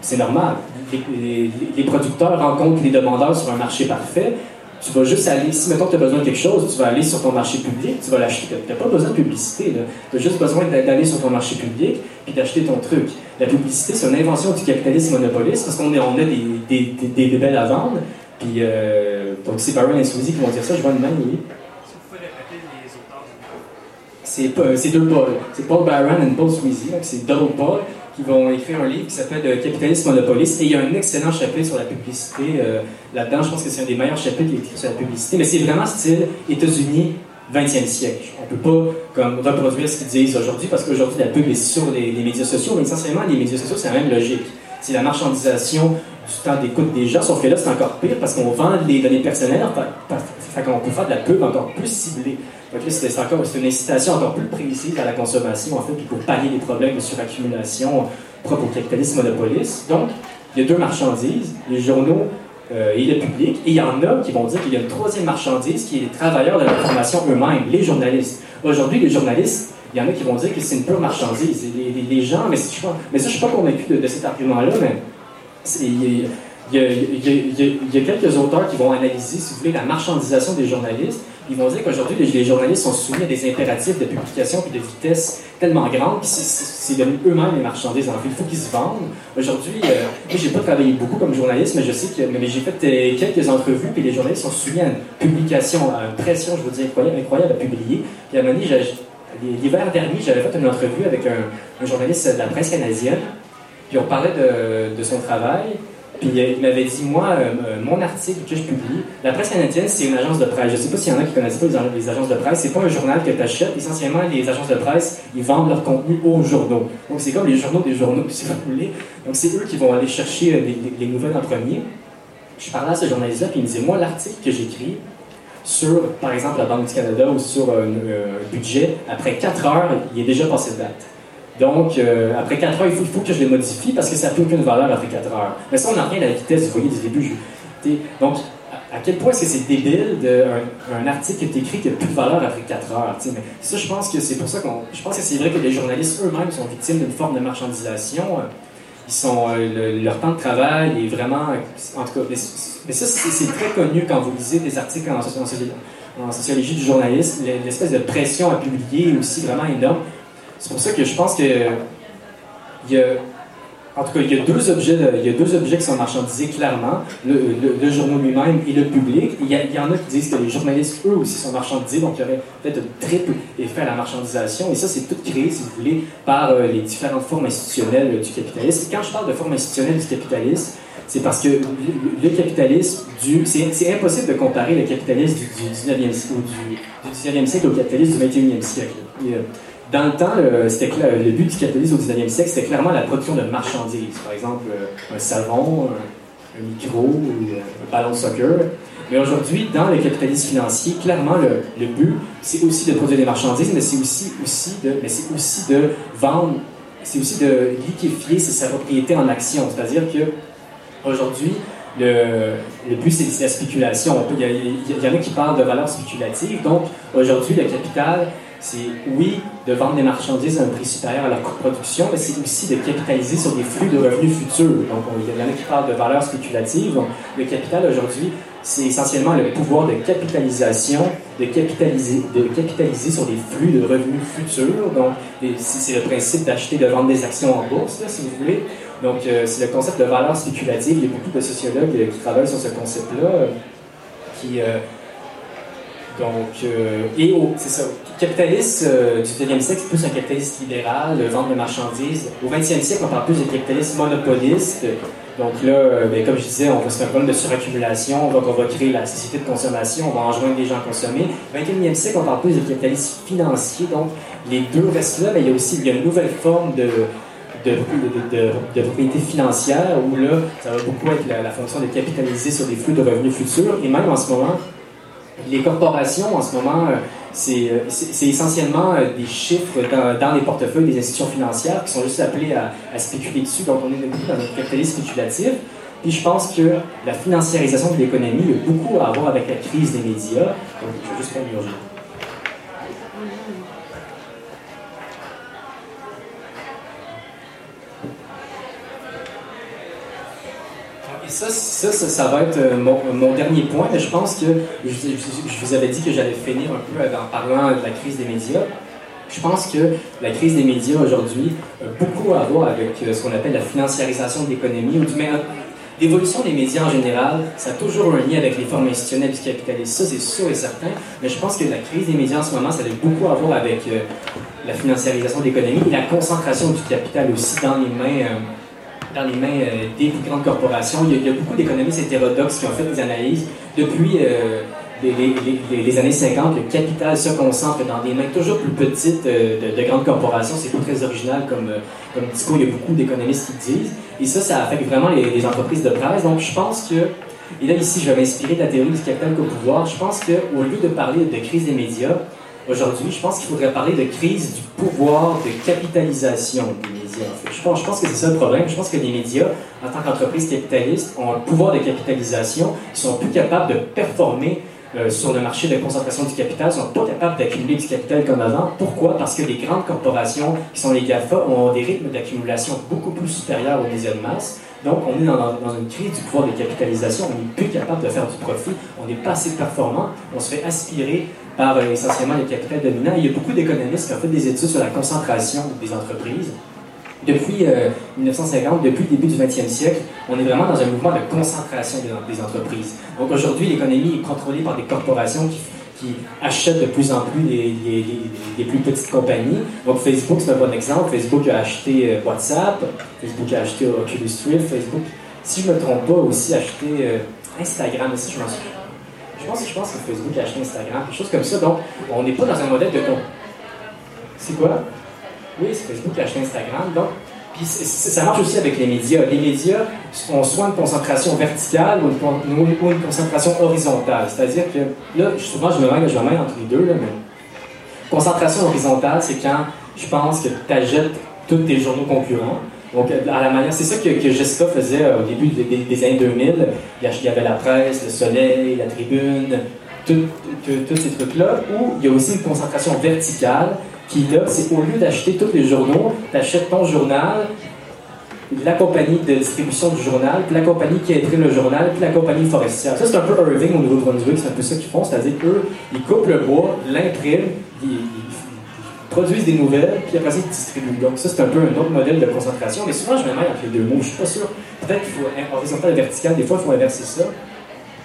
C'est normal. Les producteurs rencontrent les demandeurs sur un marché parfait. Tu vas juste aller, si mettons que tu as besoin de quelque chose, tu vas aller sur ton marché public, tu vas l'acheter. Tu n'as pas besoin de publicité. Tu as juste besoin d'a- d'aller sur ton marché public et d'acheter ton truc. La publicité, c'est une invention du capitalisme monopoliste parce qu'on on a des, des, des, des bébelles à vendre. Puis, euh, donc, c'est Byron et Suzy qui vont dire ça. Je vois une main, oui. Livre? C'est deux Paul. C'est Paul Byron et Paul Sweezy. C'est double Paul qui vont écrire un livre qui s'appelle euh, Capitalisme monopoliste. Et il y a un excellent chapitre sur la publicité. euh, Là-dedans, je pense que c'est un des meilleurs chapitres qui est écrit sur la publicité. Mais c'est vraiment style États-Unis 20e siècle. On peut pas comme, reproduire ce qu'ils disent aujourd'hui parce qu'aujourd'hui, la pub est sur les, médias sociaux. Mais essentiellement, les médias sociaux, c'est la même logique. c'est la marchandisation du temps d'écoute des gens, sauf que là, c'est encore pire parce qu'on vend les données personnelles, fait qu'on peut faire de la pub encore plus ciblée. Donc là, c'est encore une incitation encore plus précise à la consommation, en fait, pour pallier les problèmes de suraccumulation propres au capitalisme monopoliste. Donc, il y a deux marchandises, les journaux euh, et le public, et il y en a qui vont dire qu'il y a une troisième marchandise qui est les travailleurs de l'information eux-mêmes, les journalistes. Aujourd'hui, les journalistes, il y en a qui vont dire que c'est une pure marchandise. Les, gens, mais, ça, je suis pas convaincu de, cet argument-là, mais il y, a, quelques auteurs qui vont analyser, si vous voulez, la marchandisation des journalistes. Ils vont dire qu'aujourd'hui, les, journalistes sont soumis à des impératifs de publication et de vitesse tellement grandes que c'est- devenu eux-mêmes les marchandises. En fait, il faut qu'ils se vendent. Aujourd'hui, euh, moi, j'ai pas travaillé beaucoup comme journaliste, mais je sais que mais j'ai fait euh, quelques entrevues, puis les journalistes sont soumis à une publication, à une pression, je veux dire, incroyable, incroyable à publier. Puis à un moment l'hiver dernier, j'avais fait une entrevue avec un, journaliste de la presse canadienne, puis on parlait de son travail. Puis euh, il m'avait dit, moi, euh, euh, mon article que je publie, la presse canadienne, c'est une agence de presse. Je sais pas s'il y en a qui connaissent pas les, ag- les agences de presse. C'est pas un journal que tu achètes. Essentiellement, les agences de presse, ils vendent leur contenu aux journaux. Donc c'est comme les journaux des journaux, (laughs) si vous voulez. Donc c'est eux qui vont aller chercher euh, les, les- les nouvelles en premier. Je parlais à ce journaliste-là, puis il me disait, moi, l'article que j'écris sur, par exemple, la Banque du Canada ou sur un, un budget, après 4 heures, il est déjà passé de date. Donc, euh, après 4 heures, il faut, que je les modifie parce que ça n'a plus aucune valeur après 4 heures. Mais ça, on n'a rien à la vitesse, vous voyez, du début. donc, à, quel point est-ce que c'est débile d'un un article qui est écrit qui n'a plus de valeur après 4 heures? Mais ça, je pense que c'est pour ça qu'on. Je pense que c'est vrai que les journalistes eux-mêmes sont victimes d'une forme de marchandisation. Ils sont, euh, le- leur temps de travail est vraiment. En tout cas, mais, ça, c'est très connu quand vous lisez des articles en, en sociologie du journalisme. L'espèce de pression à publier est aussi vraiment énorme. C'est pour ça que je pense que il y a, en tout cas, il y a deux objets, il y a deux objets qui sont marchandisés clairement, le, le, journal lui-même et le public. Il y, en a qui disent que les journalistes, eux aussi, sont marchandisés, donc il y aurait peut-être un triple effet à la marchandisation. Et ça, c'est tout créé, si vous voulez, par euh, les différentes formes institutionnelles du capitalisme. Et quand je parle de forme institutionnelle du capitalisme, c'est parce que le, capitalisme du. C'est impossible de comparer le capitalisme du, du 19e, siècle- ou du, du 19e siècle au capitalisme du 21e siècle. Dans le temps, le, c'était clair- le but du capitalisme au 19e siècle, c'était clairement la production de marchandises. Par exemple, euh, un savon, un, micro ou euh, un ballon de soccer. Mais aujourd'hui, dans le capitalisme financier, clairement, le, but, c'est aussi de produire des marchandises, mais c'est aussi, de, aussi de vendre, c'est aussi de liquéfier sa propriété en actions. C'est-à-dire que aujourd'hui, le, le but, c'est la spéculation. Il y, a- en a qui parlent de valeur spéculative. Donc, aujourd'hui, le capital, c'est oui de vendre des marchandises à un prix supérieur à leur coût de production, mais c'est aussi de capitaliser sur des flux de revenus futurs. Donc, on- il y en a qui parlent de valeur spéculative. Donc, le capital aujourd'hui, c'est essentiellement le pouvoir de capitalisation, de capitaliser, de capitaliser sur des flux de revenus futurs. Donc, c'est le principe d'acheter, de vendre des actions en bourse, là, si vous voulez. Donc, euh, c'est le concept de valeur spéculative. Il y a beaucoup de sociologues euh, qui travaillent sur ce concept-là, euh, qui, donc, euh, et c'est ça, le capitalisme euh, du 19e siècle, plus un capitalisme libéral, euh, vente de marchandises. Au 20e siècle, on parle plus de capitalisme monopoliste. Donc là, euh, ben, comme je disais, on va se faire un problème de suraccumulation, on va créer la société de consommation, on va enjoindre les gens à consommer. Au 21e siècle, on parle plus de capitalisme financier, donc les deux restent là, mais il y a aussi il y a une nouvelle forme de, de, propriété financière où là, ça va beaucoup être la, la fonction de capitaliser sur des flux de revenus futurs. Et même en ce moment, les corporations, en ce moment, euh, c'est euh, c'est- essentiellement euh, des chiffres dans, les portefeuilles des institutions financières qui sont juste appelés à, spéculer dessus. Donc, on est dans un capitalisme spéculatif. Puis je pense que la financiarisation de l'économie a beaucoup à voir avec la crise des médias. Donc, je vais juste ça, ça, ça, va être euh, mon, mon dernier point, je pense que je, vous avais dit que j'allais finir un peu en parlant de la crise des médias. Je pense que la crise des médias aujourd'hui a beaucoup à voir avec euh, ce qu'on appelle la financiarisation de l'économie, ou du moins l'évolution des médias en général. Ça a toujours un lien avec les formes institutionnelles du capitalisme, ça c'est sûr et certain. Mais je pense que la crise des médias en ce moment, ça a beaucoup à voir avec euh, la financiarisation de l'économie et la concentration du capital aussi dans les mains. Dans les mains euh, des grandes corporations. Il y a, beaucoup d'économistes hétérodoxes qui ont fait des analyses. Depuis euh, les, années 50, le capital se concentre dans des mains toujours plus petites euh, de, de grandes corporations. C'est pas très original comme, comme discours. Il y a beaucoup d'économistes qui disent. Et ça, ça affecte vraiment les, entreprises de presse. Donc, je pense que, et là, ici, je vais m'inspirer de la théorie du capital qu'au pouvoir. Je pense qu'au lieu de parler de crise des médias, aujourd'hui, je pense qu'il faudrait parler de crise du pouvoir de capitalisation je, pense, que c'est ça le problème. Je pense que les médias, en tant qu'entreprise capitaliste, ont un pouvoir de capitalisation. Ils sont plus capables de performer euh, sur le marché de concentration du capital, sont pas capables d'accumuler du capital comme avant. Pourquoi? Parce que les grandes corporations, qui sont les GAFA, ont des rythmes d'accumulation beaucoup plus supérieurs aux médias de masse. Donc, on est dans, une crise du pouvoir de capitalisation. On n'est plus capable de faire du profit. On n'est pas assez performant. On se fait aspirer par euh, essentiellement les capitales dominants. il y a beaucoup d'économistes qui ont fait des études sur la concentration des entreprises. Depuis 1950, euh, depuis le début du 20e siècle, on est vraiment dans un mouvement de concentration des, entreprises. Donc aujourd'hui, l'économie est contrôlée par des corporations qui, achètent de plus en plus les, plus petites compagnies. Donc Facebook, c'est un bon exemple. Facebook a acheté euh, WhatsApp, Facebook a acheté Oculus Rift, Facebook, si je ne me trompe pas, aussi acheté Instagram aussi, je m'en souviens je pense, je pense que Facebook a acheté Instagram, quelque chose comme ça. Donc, on n'est pas dans un modèle de C'est quoi? Oui, c'est Facebook qui a acheté Instagram. Donc, puis ça marche aussi avec les médias. Les médias ont soit une concentration verticale ou une, concentration horizontale. C'est-à-dire que, là, souvent, je me mets, entre les deux, concentration horizontale, c'est quand je pense que tu achètes tous tes journaux concurrents. Donc, à la manière, c'est ça que, Jessica faisait euh, au début des, années 2000. Il y avait la presse, le soleil, la tribune, tous ces trucs-là, où il y a aussi une concentration verticale qui, là, c'est au lieu d'acheter tous les journaux, tu achètes ton journal, la compagnie de distribution du journal, puis la compagnie qui a le journal, puis la compagnie forestière. Ça, c'est un peu Irving au Nouveau-Brunswick, c'est un peu ça qu'ils font, c'est-à-dire eux, ils coupent le bois, l'impriment, ils produisent des nouvelles, puis après ils distribuent. Donc ça, c'est un peu un autre modèle de concentration. Mais souvent, je me mêle entre les deux mots. Je suis pas sûr. Peut-être qu'il faut horizontal et vertical. Des fois, il faut inverser ça.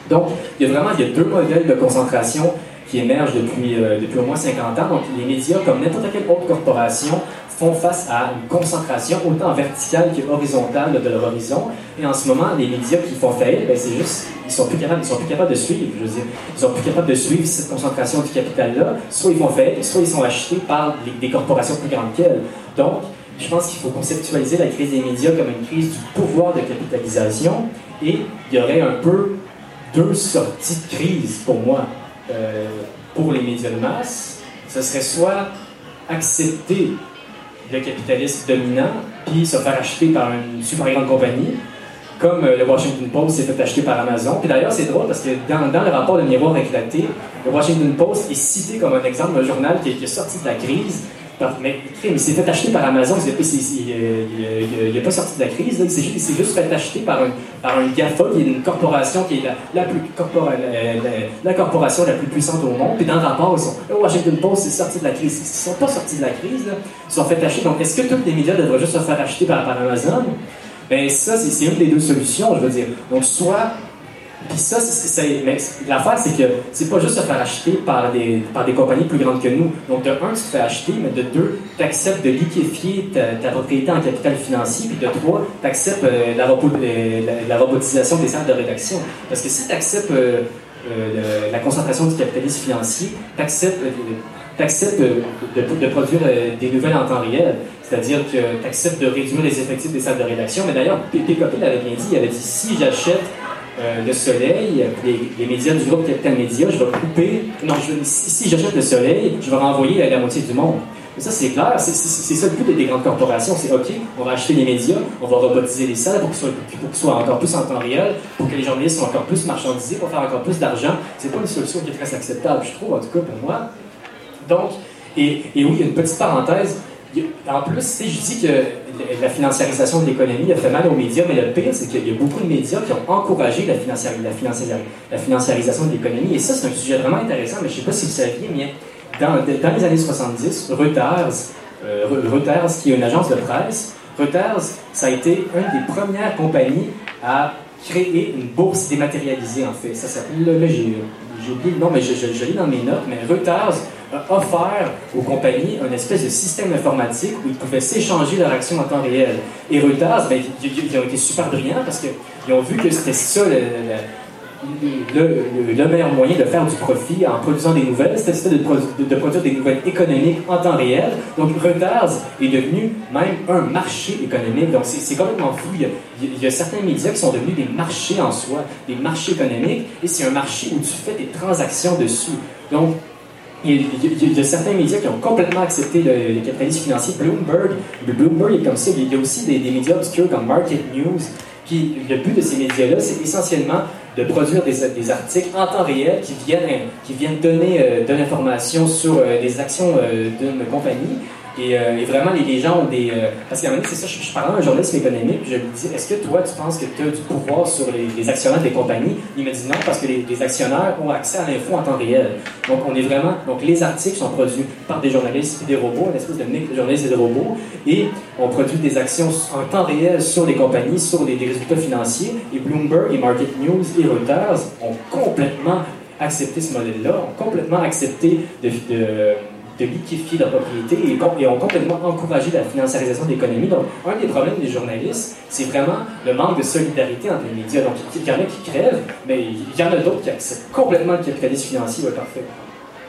Donc, il y a vraiment il y a deux modèles de concentration qui émergent depuis, euh, depuis au moins 50 ans. Donc, les médias, comme n'importe quelle autre corporation, font face à une concentration autant verticale qu'horizontale de leur horizon. Et en ce moment, les médias qui font faillite, ben, c'est juste, ils sont plus capables, ils sont plus capables de suivre. Je veux ils sont plus capables de suivre cette concentration du capital-là. Soit ils font faillite, soit ils sont achetés par des corporations plus grandes qu'elles. Donc, je pense qu'il faut conceptualiser la crise des médias comme une crise du pouvoir de capitalisation. Et il y aurait un peu deux sorties de crise pour moi. Euh, pour les médias de masse, ce serait soit accepter le capitalisme dominant, puis se faire acheter par une super grande compagnie, comme euh, le Washington Post s'est fait acheter par Amazon. Puis d'ailleurs, c'est drôle parce que dans, le rapport de miroir éclaté, le Washington Post est cité comme un exemple d'un journal qui, qui est sorti de la crise mais il s'est fait acheter par Amazon, il n'est pas sorti de la crise, il s'est juste, fait acheter par un, par un GAFA, qui est une corporation qui est la, plus, corporation la plus puissante au monde. Puis dans le rapport, ils sont, le Washington Post est sorti de la crise. Ils ne sont pas sortis de la crise, ils sont fait acheter. Donc est-ce que tous les médias devraient juste se faire acheter par, par Amazon? Ben ça, c'est une des deux solutions, je veux dire. Donc soit puis ça, mais l'affaire, c'est que c'est pas juste se faire acheter par des, par des compagnies plus grandes que nous. Donc, de un, tu te fais acheter, mais de deux, tu acceptes de liquéfier ta, propriété en capital financier, puis de trois, tu acceptes euh, euh, la, robotisation des salles de rédaction. Parce que si tu acceptes euh, la concentration du capitalisme financier, tu acceptes, de, de, produire des nouvelles en temps réel. C'est-à-dire que tu acceptes de réduire les effectifs des salles de rédaction. Mais d'ailleurs, Pécopé l'avait bien dit, il avait dit si j'achète euh, le soleil, les, médias du groupe Capital Média, je vais couper. Non, si, j'achète le soleil, je vais renvoyer à la moitié du monde. ça, c'est clair, c'est ça le but des grandes corporations. C'est OK, on va acheter les médias, on va robotiser les salles pour qu'ils soient, encore plus en temps réel, pour que les journalistes soient encore plus marchandisés, pour faire encore plus d'argent. C'est pas une solution qui est très acceptable, je trouve, en tout cas pour moi. Donc, et, et oui, il y a une petite parenthèse. En plus, je dis que la financiarisation de l'économie a fait mal aux médias, mais le pire, c'est qu'il y a beaucoup de médias qui ont encouragé la, financiarisation de l'économie. Et ça, c'est un sujet vraiment intéressant, mais je ne sais pas si vous saviez, mais dans, les années 70, Reuters, euh, Reuters, qui est une agence de presse, Reuters, ça a été une des premières compagnies à créer une bourse dématérialisée, en fait. Ça s'appelle, là, j'ai oublié le nom, mais je, je, je lis dans mes notes, mais Reuters offert aux compagnies un espèce de système informatique où ils pouvaient s'échanger leurs actions en temps réel. Et Reuters, ben, ils, ont été super brillants parce qu'ils ont vu que c'était ça, le, le- le meilleur moyen de faire du profit en produisant des nouvelles, c'était de, de- de produire des nouvelles économiques en temps réel. Donc Reuters est devenu même un marché économique. Donc c'est complètement fou. Il y, a, il y a certains médias qui sont devenus des marchés en soi, des marchés économiques, et c'est un marché où tu fais des transactions dessus. Donc il y, a, certains médias qui ont complètement accepté le, le capitalisme financier. Bloomberg, Bloomberg est comme ça. Il y a aussi des, des médias obscurs comme Market News. Qui, le but de ces médias-là, c'est essentiellement de produire des, des articles en temps réel qui viennent, qui viennent donner euh, de l'information sur euh, les actions euh, d'une compagnie. Et, euh, et vraiment, les, gens ont des... euh, parce qu'à un moment c'est ça, je, je parlais à un journaliste économique, je lui dis, est-ce que toi, tu penses que tu as du pouvoir sur les, actionnaires des compagnies? Il me dit non, parce que les, actionnaires ont accès à l'info en temps réel. Donc, on est vraiment... Donc, les articles sont produits par des journalistes et des robots, une espèce de mix de journalistes et de robots, et on produit des actions en temps réel sur les compagnies, sur les résultats financiers, et Bloomberg et Market News et Reuters ont complètement accepté ce modèle-là, ont complètement accepté de, de, de liquifier leur propriété et, ont complètement encouragé la financiarisation de l'économie. Donc, un des problèmes des journalistes, c'est vraiment le manque de solidarité entre les médias. Donc, il y en a qui crèvent, mais il y en a d'autres qui acceptent complètement le capitalisme financier. Ouais, parfait.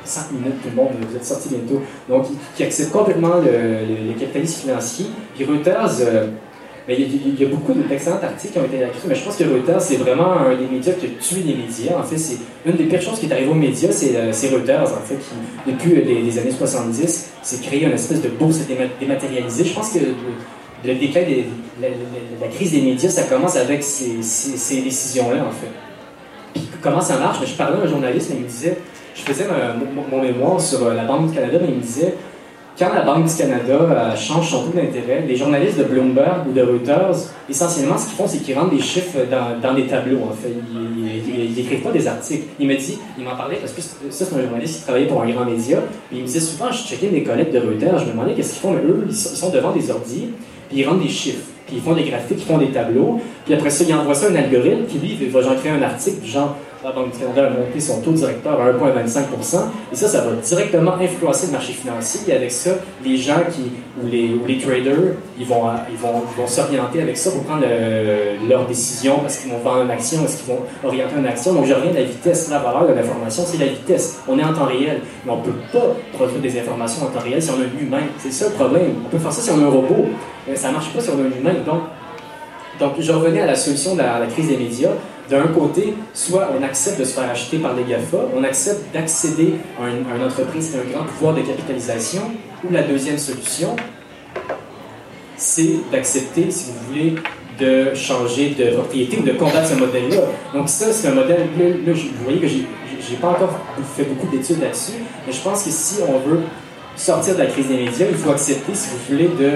5 minutes, tout le monde, vous êtes sortis bientôt. Donc, qui acceptent complètement le, le- le capitalisme financier. Puis Reuters, euh, mais il y, a- beaucoup d'excellents articles qui ont été écrits, mais je pense que Reuters, c'est vraiment un des médias qui a tué les médias. En fait, c'est une des pires choses qui est arrivée aux médias, c'est euh, Reuters, en fait, qui, depuis les, les années 70, s'est créé une espèce de bourse déma- dématérialisée. Je pense que le, le déclin des- la, crise des médias, ça commence avec ces, décisions-là, en fait. Puis comment ça marche? Je parlais à un journaliste, et il me disait, je faisais mon mémoire sur euh, la Banque du Canada, mais il me disait, quand la Banque du Canada euh, change son taux d'intérêt, les journalistes de Bloomberg ou de Reuters, essentiellement, ce qu'ils font, c'est qu'ils rentrent des chiffres dans, des tableaux, en fait. Ils n'écrivent pas des articles. Il me dit, il m'en parlait parce que ça, c'est un journaliste qui travaillait pour un grand média. Puis il me disait souvent, je checkais mes collègues de Reuters, je me demandais qu'est-ce qu'ils font, eux, ils sont, devant des ordis, puis ils rentrent des chiffres. Puis ils font des graphiques, ils font des tableaux. Puis après ça, ils envoient ça à un algorithme, puis lui, il va genre créer un article, genre, la Banque du Canada a monté son taux directeur à 1,25 Et ça, ça va directement influencer le marché financier. Et avec ça, les gens qui, ou les, traders, ils vont, ils vont, vont s'orienter avec ça pour prendre le- leurs décisions parce qu'ils vont vendre une action, est-ce qu'ils vont orienter une action? Donc, je reviens à la vitesse. La valeur de l'information, c'est la vitesse. On est en temps réel. Mais on ne peut pas produire des informations en temps réel si on a un humain. C'est ça le problème. On peut faire ça si on a un robot. Mais ça ne marche pas si on a un humain. Donc, donc, je revenais à la solution de la crise des médias. D'un côté, soit on accepte de se faire acheter par les GAFA, on accepte d'accéder à, une- entreprise qui a un grand pouvoir de capitalisation, ou la deuxième solution, c'est d'accepter, si vous voulez, de changer de propriété ou de combattre ce modèle-là. Donc ça, c'est un modèle, là, là, je- vous voyez que j'ai pas encore fait beaucoup d'études là-dessus, mais je pense que si on veut sortir de la crise des médias, il faut accepter, si vous voulez, de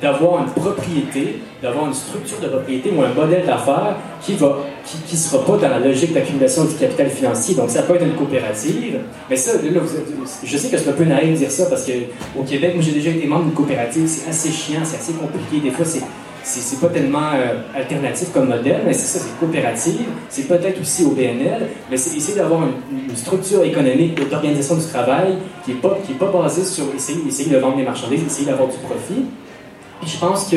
d'avoir une propriété, d'avoir une structure de propriété ou un modèle d'affaires qui va, qui, qui sera pas dans la logique d'accumulation du capital financier. Donc ça peut être une coopérative, mais ça, là, je sais que c'est un peu naïf de dire ça parce que au Québec, moi j'ai déjà été membre d'une coopérative, c'est assez chiant, c'est assez compliqué. Des fois, c'est c'est pas tellement euh, alternatif comme modèle, mais c'est ça, c'est coopérative. C'est peut-être aussi au BNL, mais c'est essayer d'avoir une, structure économique d'organisation du travail qui est pas pas basée sur essayer, essayer de vendre des marchandises, essayer d'avoir du profit. Je pense que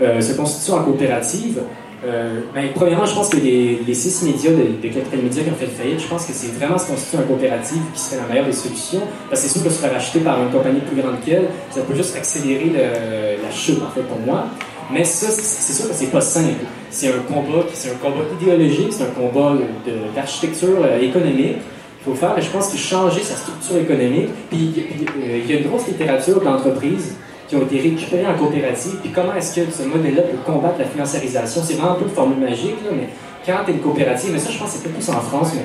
euh, se constituer en coopérative, euh, ben, premièrement, je pense que les, six médias, de, de Capital Média qui ont fait faillite, je pense que c'est vraiment se constituer en coopérative qui serait la meilleure des solutions. Parce que c'est sûr que se faire acheter par une compagnie plus grande qu'elle, ça peut juste accélérer la chute, en fait, pour moi. Mais ça, c'est sûr que c'est pas simple. C'est un combat, c'est un combat idéologique, c'est un combat d'architecture euh, économique qu'il faut faire. Mais je pense qu'il changer sa structure économique. Puis il y a une grosse littérature d'entreprises qui ont été récupérés en coopérative. Puis comment est-ce que ce modèle-là peut combattre la financiarisation? C'est vraiment un peu de formule magique, là, mais quand tu es une coopérative, mais ça, je pense que c'est plus en France, mais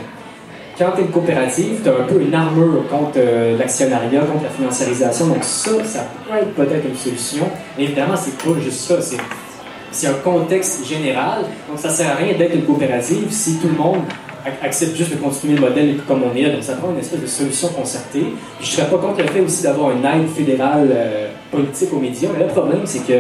quand tu es une coopérative, tu as un peu une armure contre euh, l'actionnariat, contre la financiarisation. Donc ça, ça peut être peut-être une solution. Mais évidemment, c'est pas juste ça. C'est un contexte général. Donc, ça sert à rien d'être une coopérative si tout le monde accepte juste de continuer le modèle comme on est. Donc, ça prend une espèce de solution concertée. Je serais pas contre le fait aussi d'avoir une aide fédérale euh, politique aux médias. Mais le problème, c'est que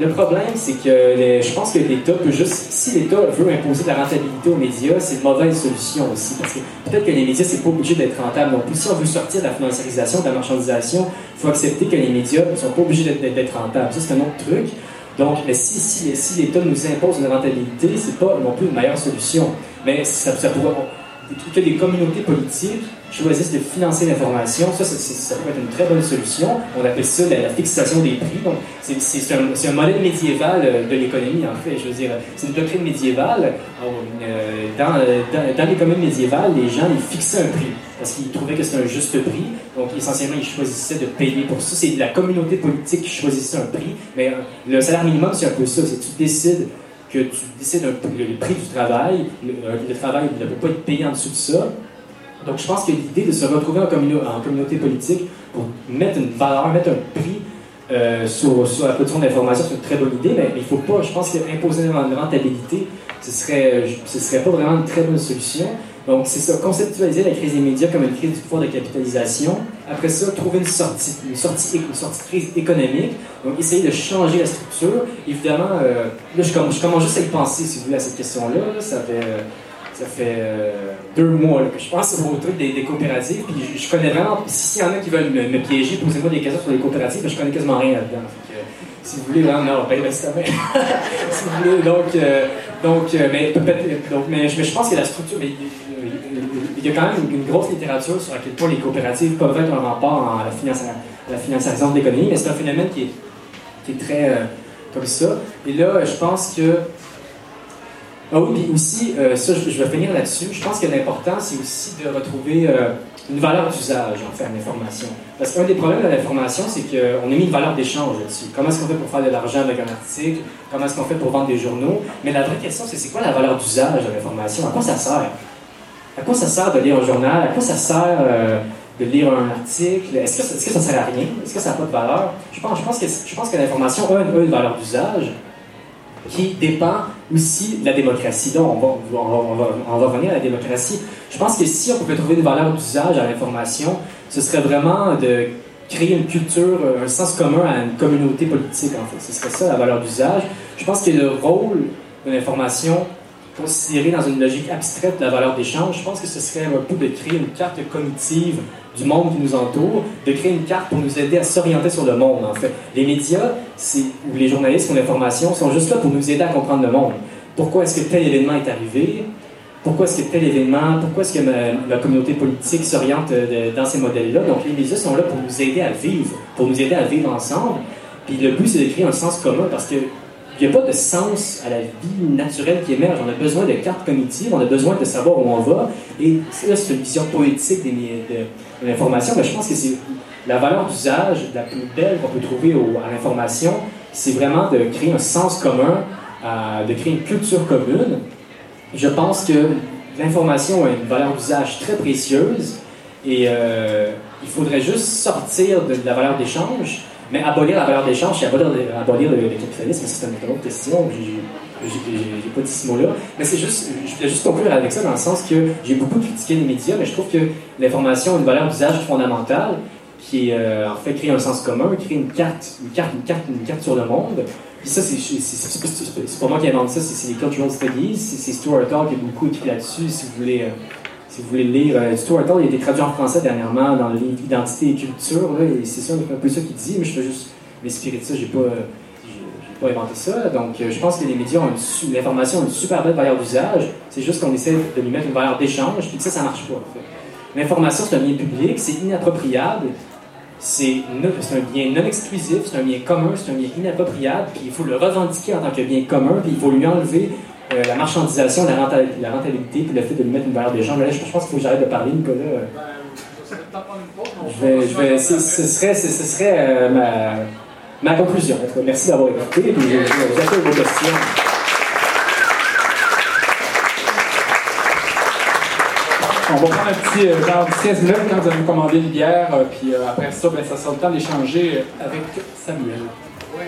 le problème, c'est que je pense que l'État peut juste, si l'État veut imposer de la rentabilité aux médias, c'est une mauvaise solution aussi. Parce que peut-être que les médias, c'est pas obligé d'être rentable plus. Si on veut sortir de la financiarisation, de la marchandisation, il faut accepter que les médias ne sont pas obligés d'être d'être rentables. Ça, c'est un autre truc. Donc, si, l'État nous impose une rentabilité, c'est pas non plus une meilleure solution. Mais ça, ça pourrait, que les communautés politiques choisissent de financer l'information, ça, ça, ça, pourrait être une très bonne solution. On appelle ça la, fixation des prix. Donc, c'est un, modèle médiéval euh, de l'économie, en fait. Je veux dire, c'est une doctrine médiévale. Euh, dans, dans, dans, les communes médiévales, les gens, ils fixaient un prix parce qu'ils trouvaient que c'était un juste prix. Donc, essentiellement, ils choisissaient de payer pour ça. C'est la communauté politique qui choisissait un prix. Mais euh, le salaire minimum, c'est un peu ça. C'est tu décides que tu décides le, prix du travail. Le travail ne peut pas être payé en dessous de ça. Donc, je pense que l'idée de se retrouver en, communauté politique pour mettre une valeur, mettre un prix euh, sur, la production d'informations, c'est une très bonne idée, mais il faut pas, je pense qu'imposer une rentabilité, ce serait, ce serait pas vraiment une très bonne solution. Donc, c'est ça, conceptualiser la crise des médias comme une crise du pouvoir de capitalisation. Après ça, trouver une sortie, une sortie, de crise économique. Donc, essayer de changer la structure. Évidemment, euh, là, je commence, juste à y penser, si vous voulez, à cette question-là. Ça fait, euh, ça fait euh, deux mois que je pense au truc des, coopératives. Puis je, je, connais vraiment, s'il y en a qui veulent me, piéger, posez-moi des questions sur les coopératives, je connais quasiment rien là-dedans. Si vous voulez, là, non, ben, ben donc, donc, mais, donc, mais, mais, je pense que la structure, mais, il y a quand même une, grosse littérature sur à quel point les coopératives peuvent être un rempart à la, finance, la financiarisation de l'économie, mais c'est un phénomène qui est, qui est très euh, comme ça. Et là, je pense que. Ah oui, puis aussi, euh, ça, je, vais finir là-dessus. Je pense que l'important, c'est aussi de retrouver euh, une valeur d'usage, en fait, à l'information. Parce qu'un des problèmes de l'information, c'est qu'on a mis une valeur d'échange là-dessus. Comment est-ce qu'on fait pour faire de l'argent avec un article? Comment est-ce qu'on fait pour vendre des journaux? Mais la vraie question, c'est c'est quoi la valeur d'usage de l'information? À quoi ça sert? À quoi ça sert de lire un journal? À quoi ça sert euh, de lire un article? Est-ce que, est que, ça sert à rien? Est-ce que ça n'a pas de valeur? Je pense, que, l'information a une, une valeur d'usage qui dépend aussi la démocratie. Donc, on va, on, va, on va revenir à la démocratie. Je pense que si on pouvait trouver une valeur d'usage à l'information, ce serait vraiment de créer une culture, un sens commun à une communauté politique, en fait. Ce serait ça, la valeur d'usage. Je pense que le rôle de l'information considéré dans une logique abstraite de la valeur d'échange, je pense que ce serait un peu de créer une carte cognitive du monde qui nous entoure, de créer une carte pour nous aider à s'orienter sur le monde, en fait. Les médias, ou les journalistes ou l'information sont juste là pour nous aider à comprendre le monde. Pourquoi est-ce que tel événement est arrivé? Pourquoi est-ce que tel événement, pourquoi est-ce que ma, la communauté politique s'oriente dans ces modèles-là? Donc, les médias sont là pour nous aider à vivre, pour nous aider à vivre ensemble. Puis le but, c'est de créer un sens commun parce que il n'y a pas de sens à la vie naturelle qui émerge. On a besoin de cartes cognitives, on a besoin de savoir où on va. Et là, c'est une vision poétique de, de l'information, mais je pense que c'est la valeur d'usage la plus belle qu'on peut trouver à l'information, c'est vraiment de créer un sens commun, euh, de créer une culture commune. Je pense que l'information a une valeur d'usage très précieuse et euh, il faudrait juste sortir de, la valeur d'échange mais abolir la valeur d'échange, c'est abolir, abolir le, le, capitalisme, c'est une autre question. J'ai pas dit ce mot-là. Mais c'est juste, je voulais juste conclure avec ça dans le sens que j'ai beaucoup critiqué les médias, mais je trouve que l'information a une valeur d'usage fondamentale qui euh, en fait, créer un sens commun, créer une carte, une carte, une carte, une carte sur le monde. Puis ça, c'est pas moi qui invente ça, c'est les cultural studies, c'est Stuart Hall qui a beaucoup écrit là-dessus, si vous voulez. Euh, si vous voulez le lire, euh, Stuart Hall il a été traduit en français dernièrement dans le livre Identité et culture, là, et c'est un peu ça qu'il dit, mais je veux juste m'inspirer de ça, j'ai pas, j'ai pas inventé ça. Donc euh, je pense que les médias ont l'information a une super belle valeur d'usage, c'est juste qu'on essaie de lui mettre une valeur d'échange, puis que ça, ça marche pas. En fait. L'information, c'est un bien public, c'est inappropriable, c'est un bien non exclusif, c'est un bien commun, c'est un bien inappropriable, puis il faut le revendiquer en tant que bien commun, puis il faut lui enlever euh, la marchandisation, la, rentabilité, la rentabilité, puis le fait de lui mettre une valeur d'échange. Là, je, je pense qu'il faut que j'arrête de parler, Nicolas. Je vais, je vais, ce serait, ce serait euh, ma, ma conclusion. Merci d'avoir écouté, puis j'accueille vos questions. On va prendre un petit euh, genre 16 minutes quand vous allez nous commander une bière, euh, puis euh, après ça, ben, ça sera le temps d'échanger avec Samuel. Oui.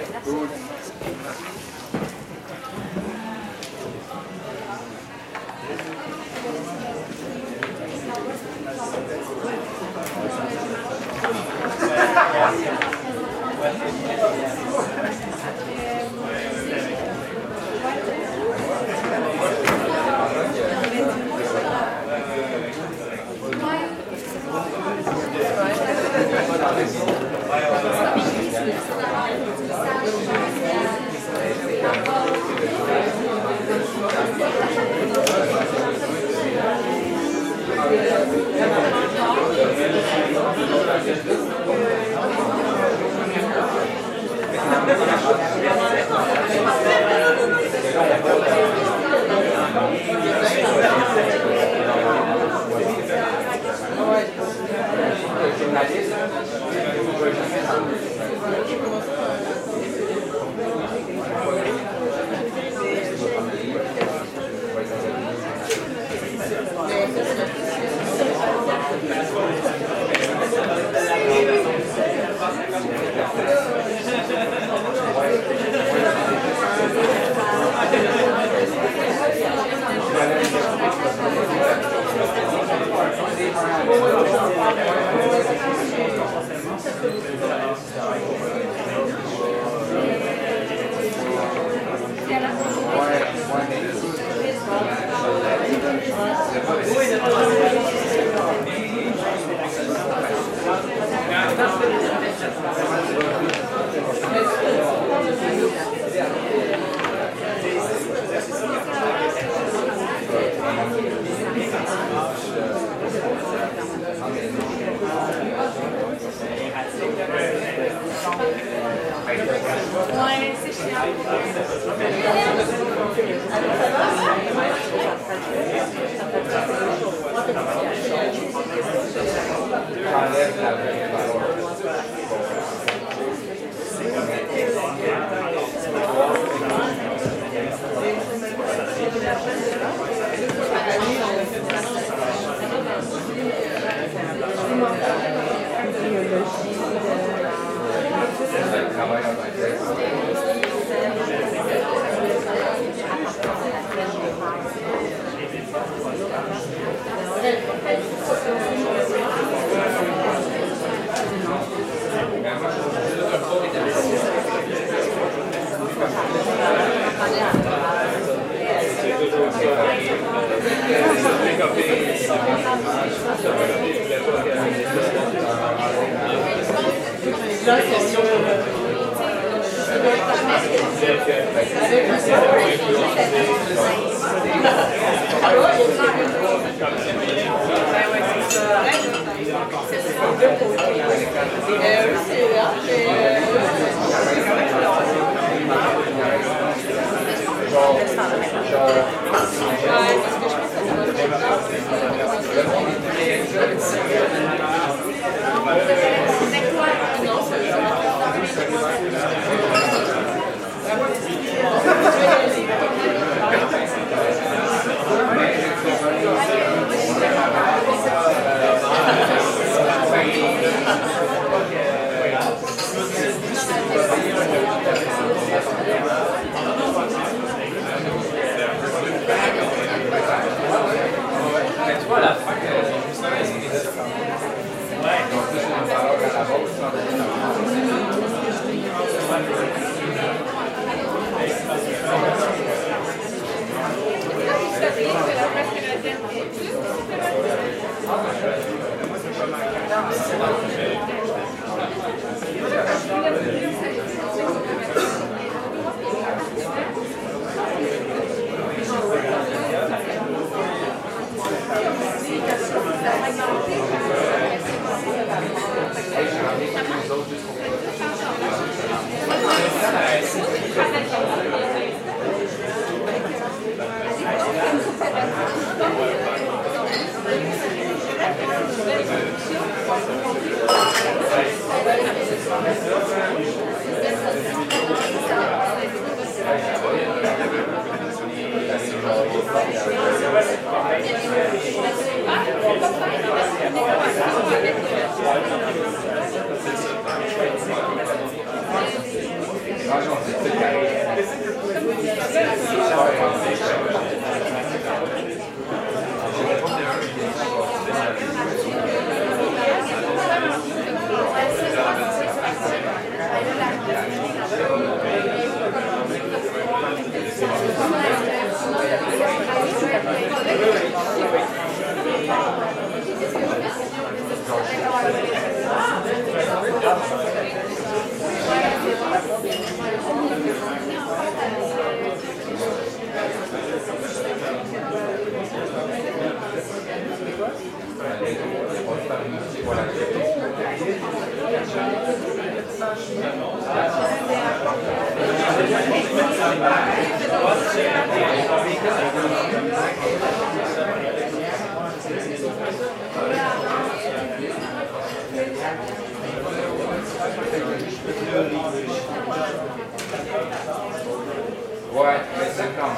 Ouais, mais c'est comme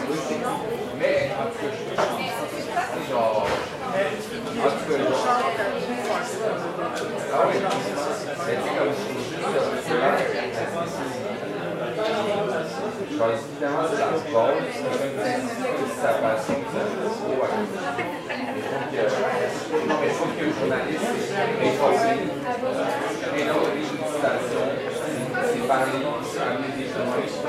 Mais, en tout cas, je genre. En tout cas. Ah oui, mais c'est comme si je Genre, évidemment, c'est la base, c'est sa passion, Mais trouve que le journaliste est formé. Et non, les félicitations, c'est parler, c'est amener des journalistes,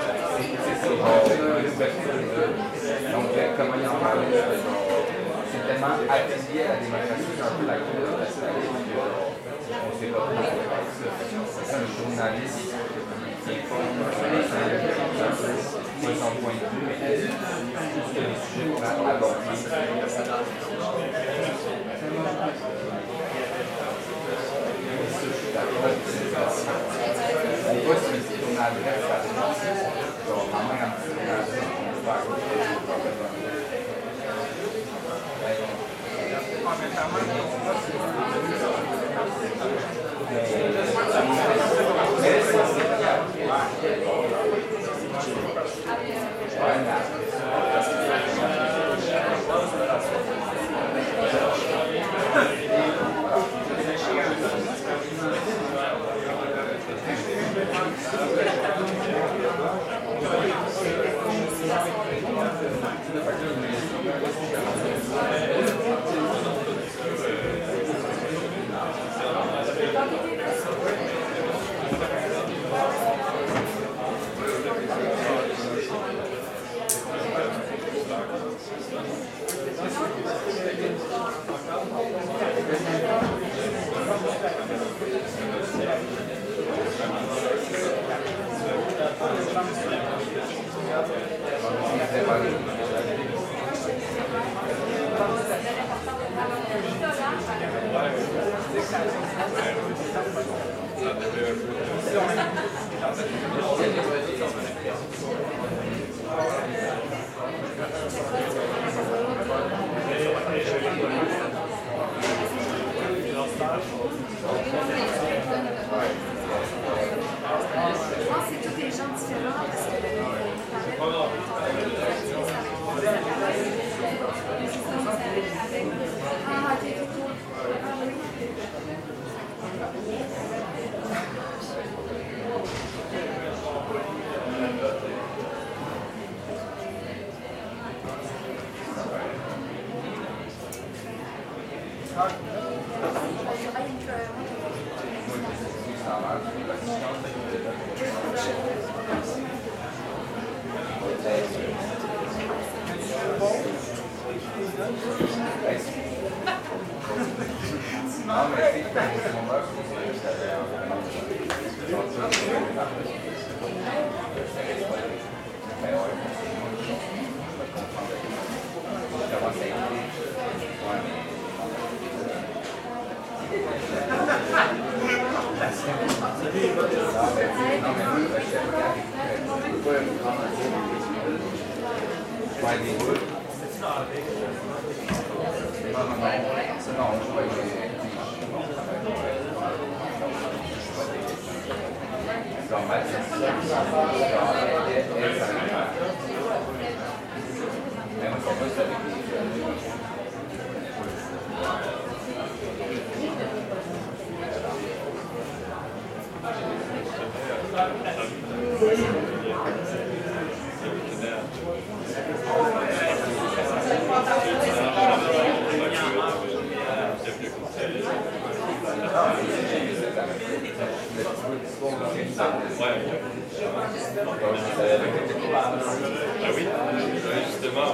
c'est Donc, euh, comment il en parlait, c'est c'est tellement affilié à la démocratie, c'est un la de la sait pas. C'est un journaliste qui c'est son point de vue, mais tout ce que les sujets qu'on c'est Ah oui, justement,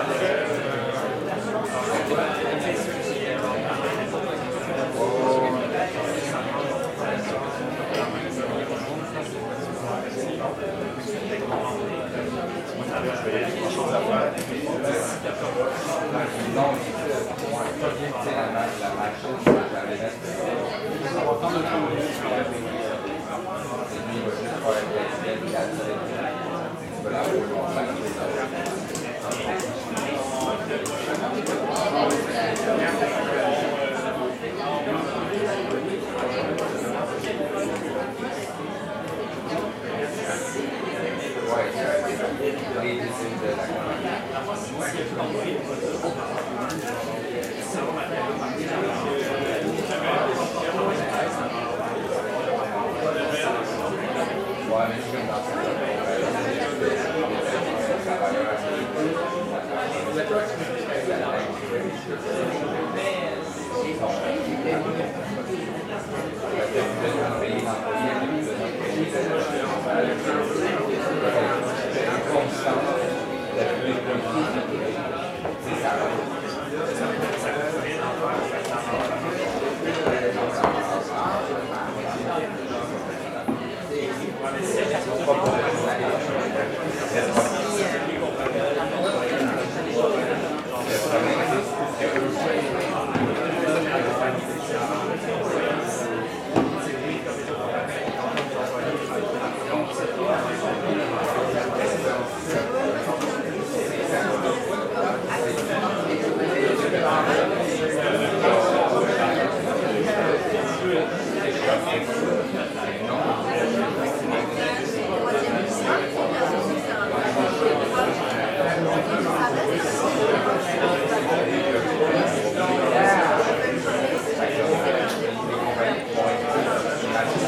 Voilà, Ouais, les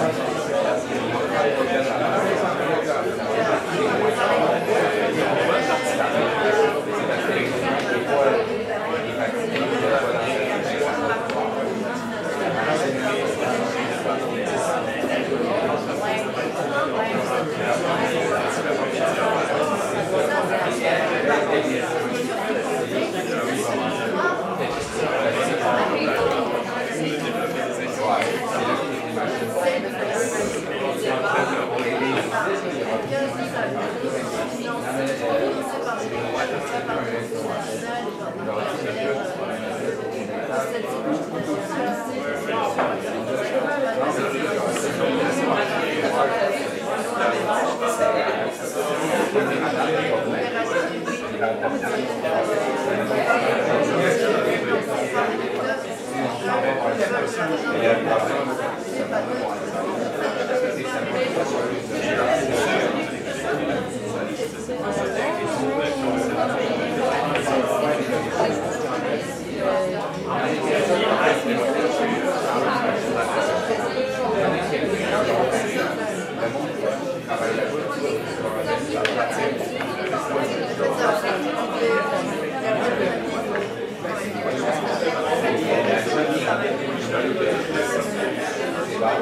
何? Gracias. De la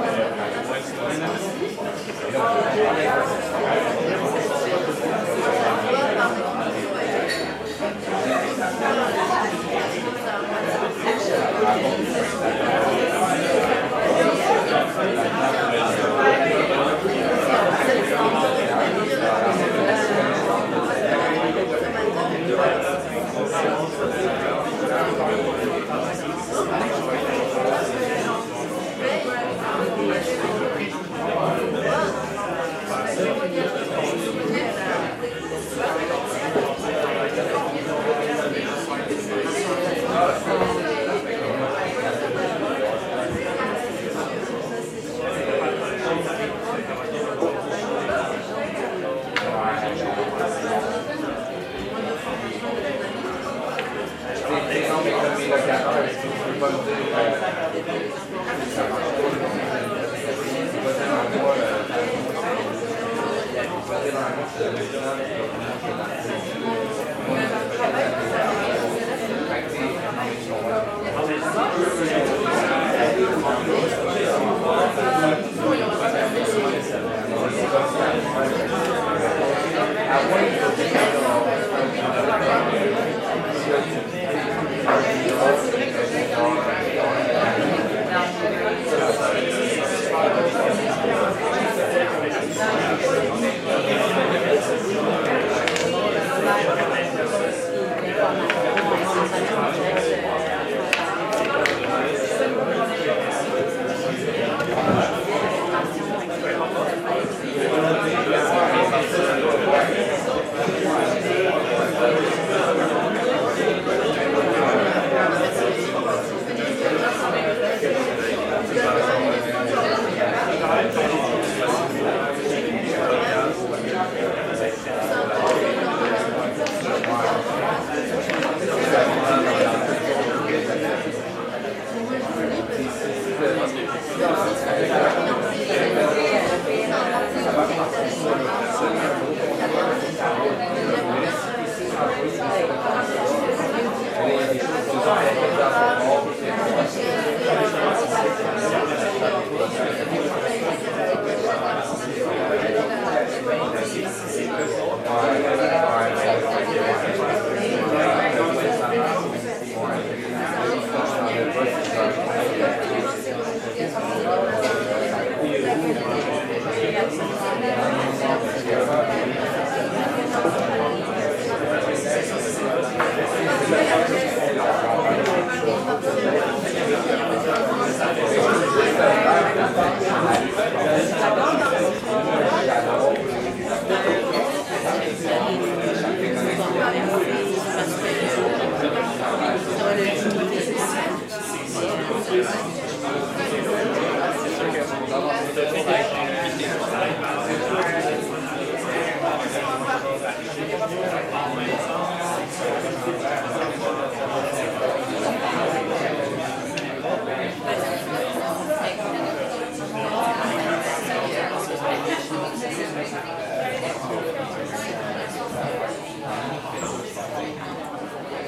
Mais je suis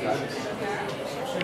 分かる?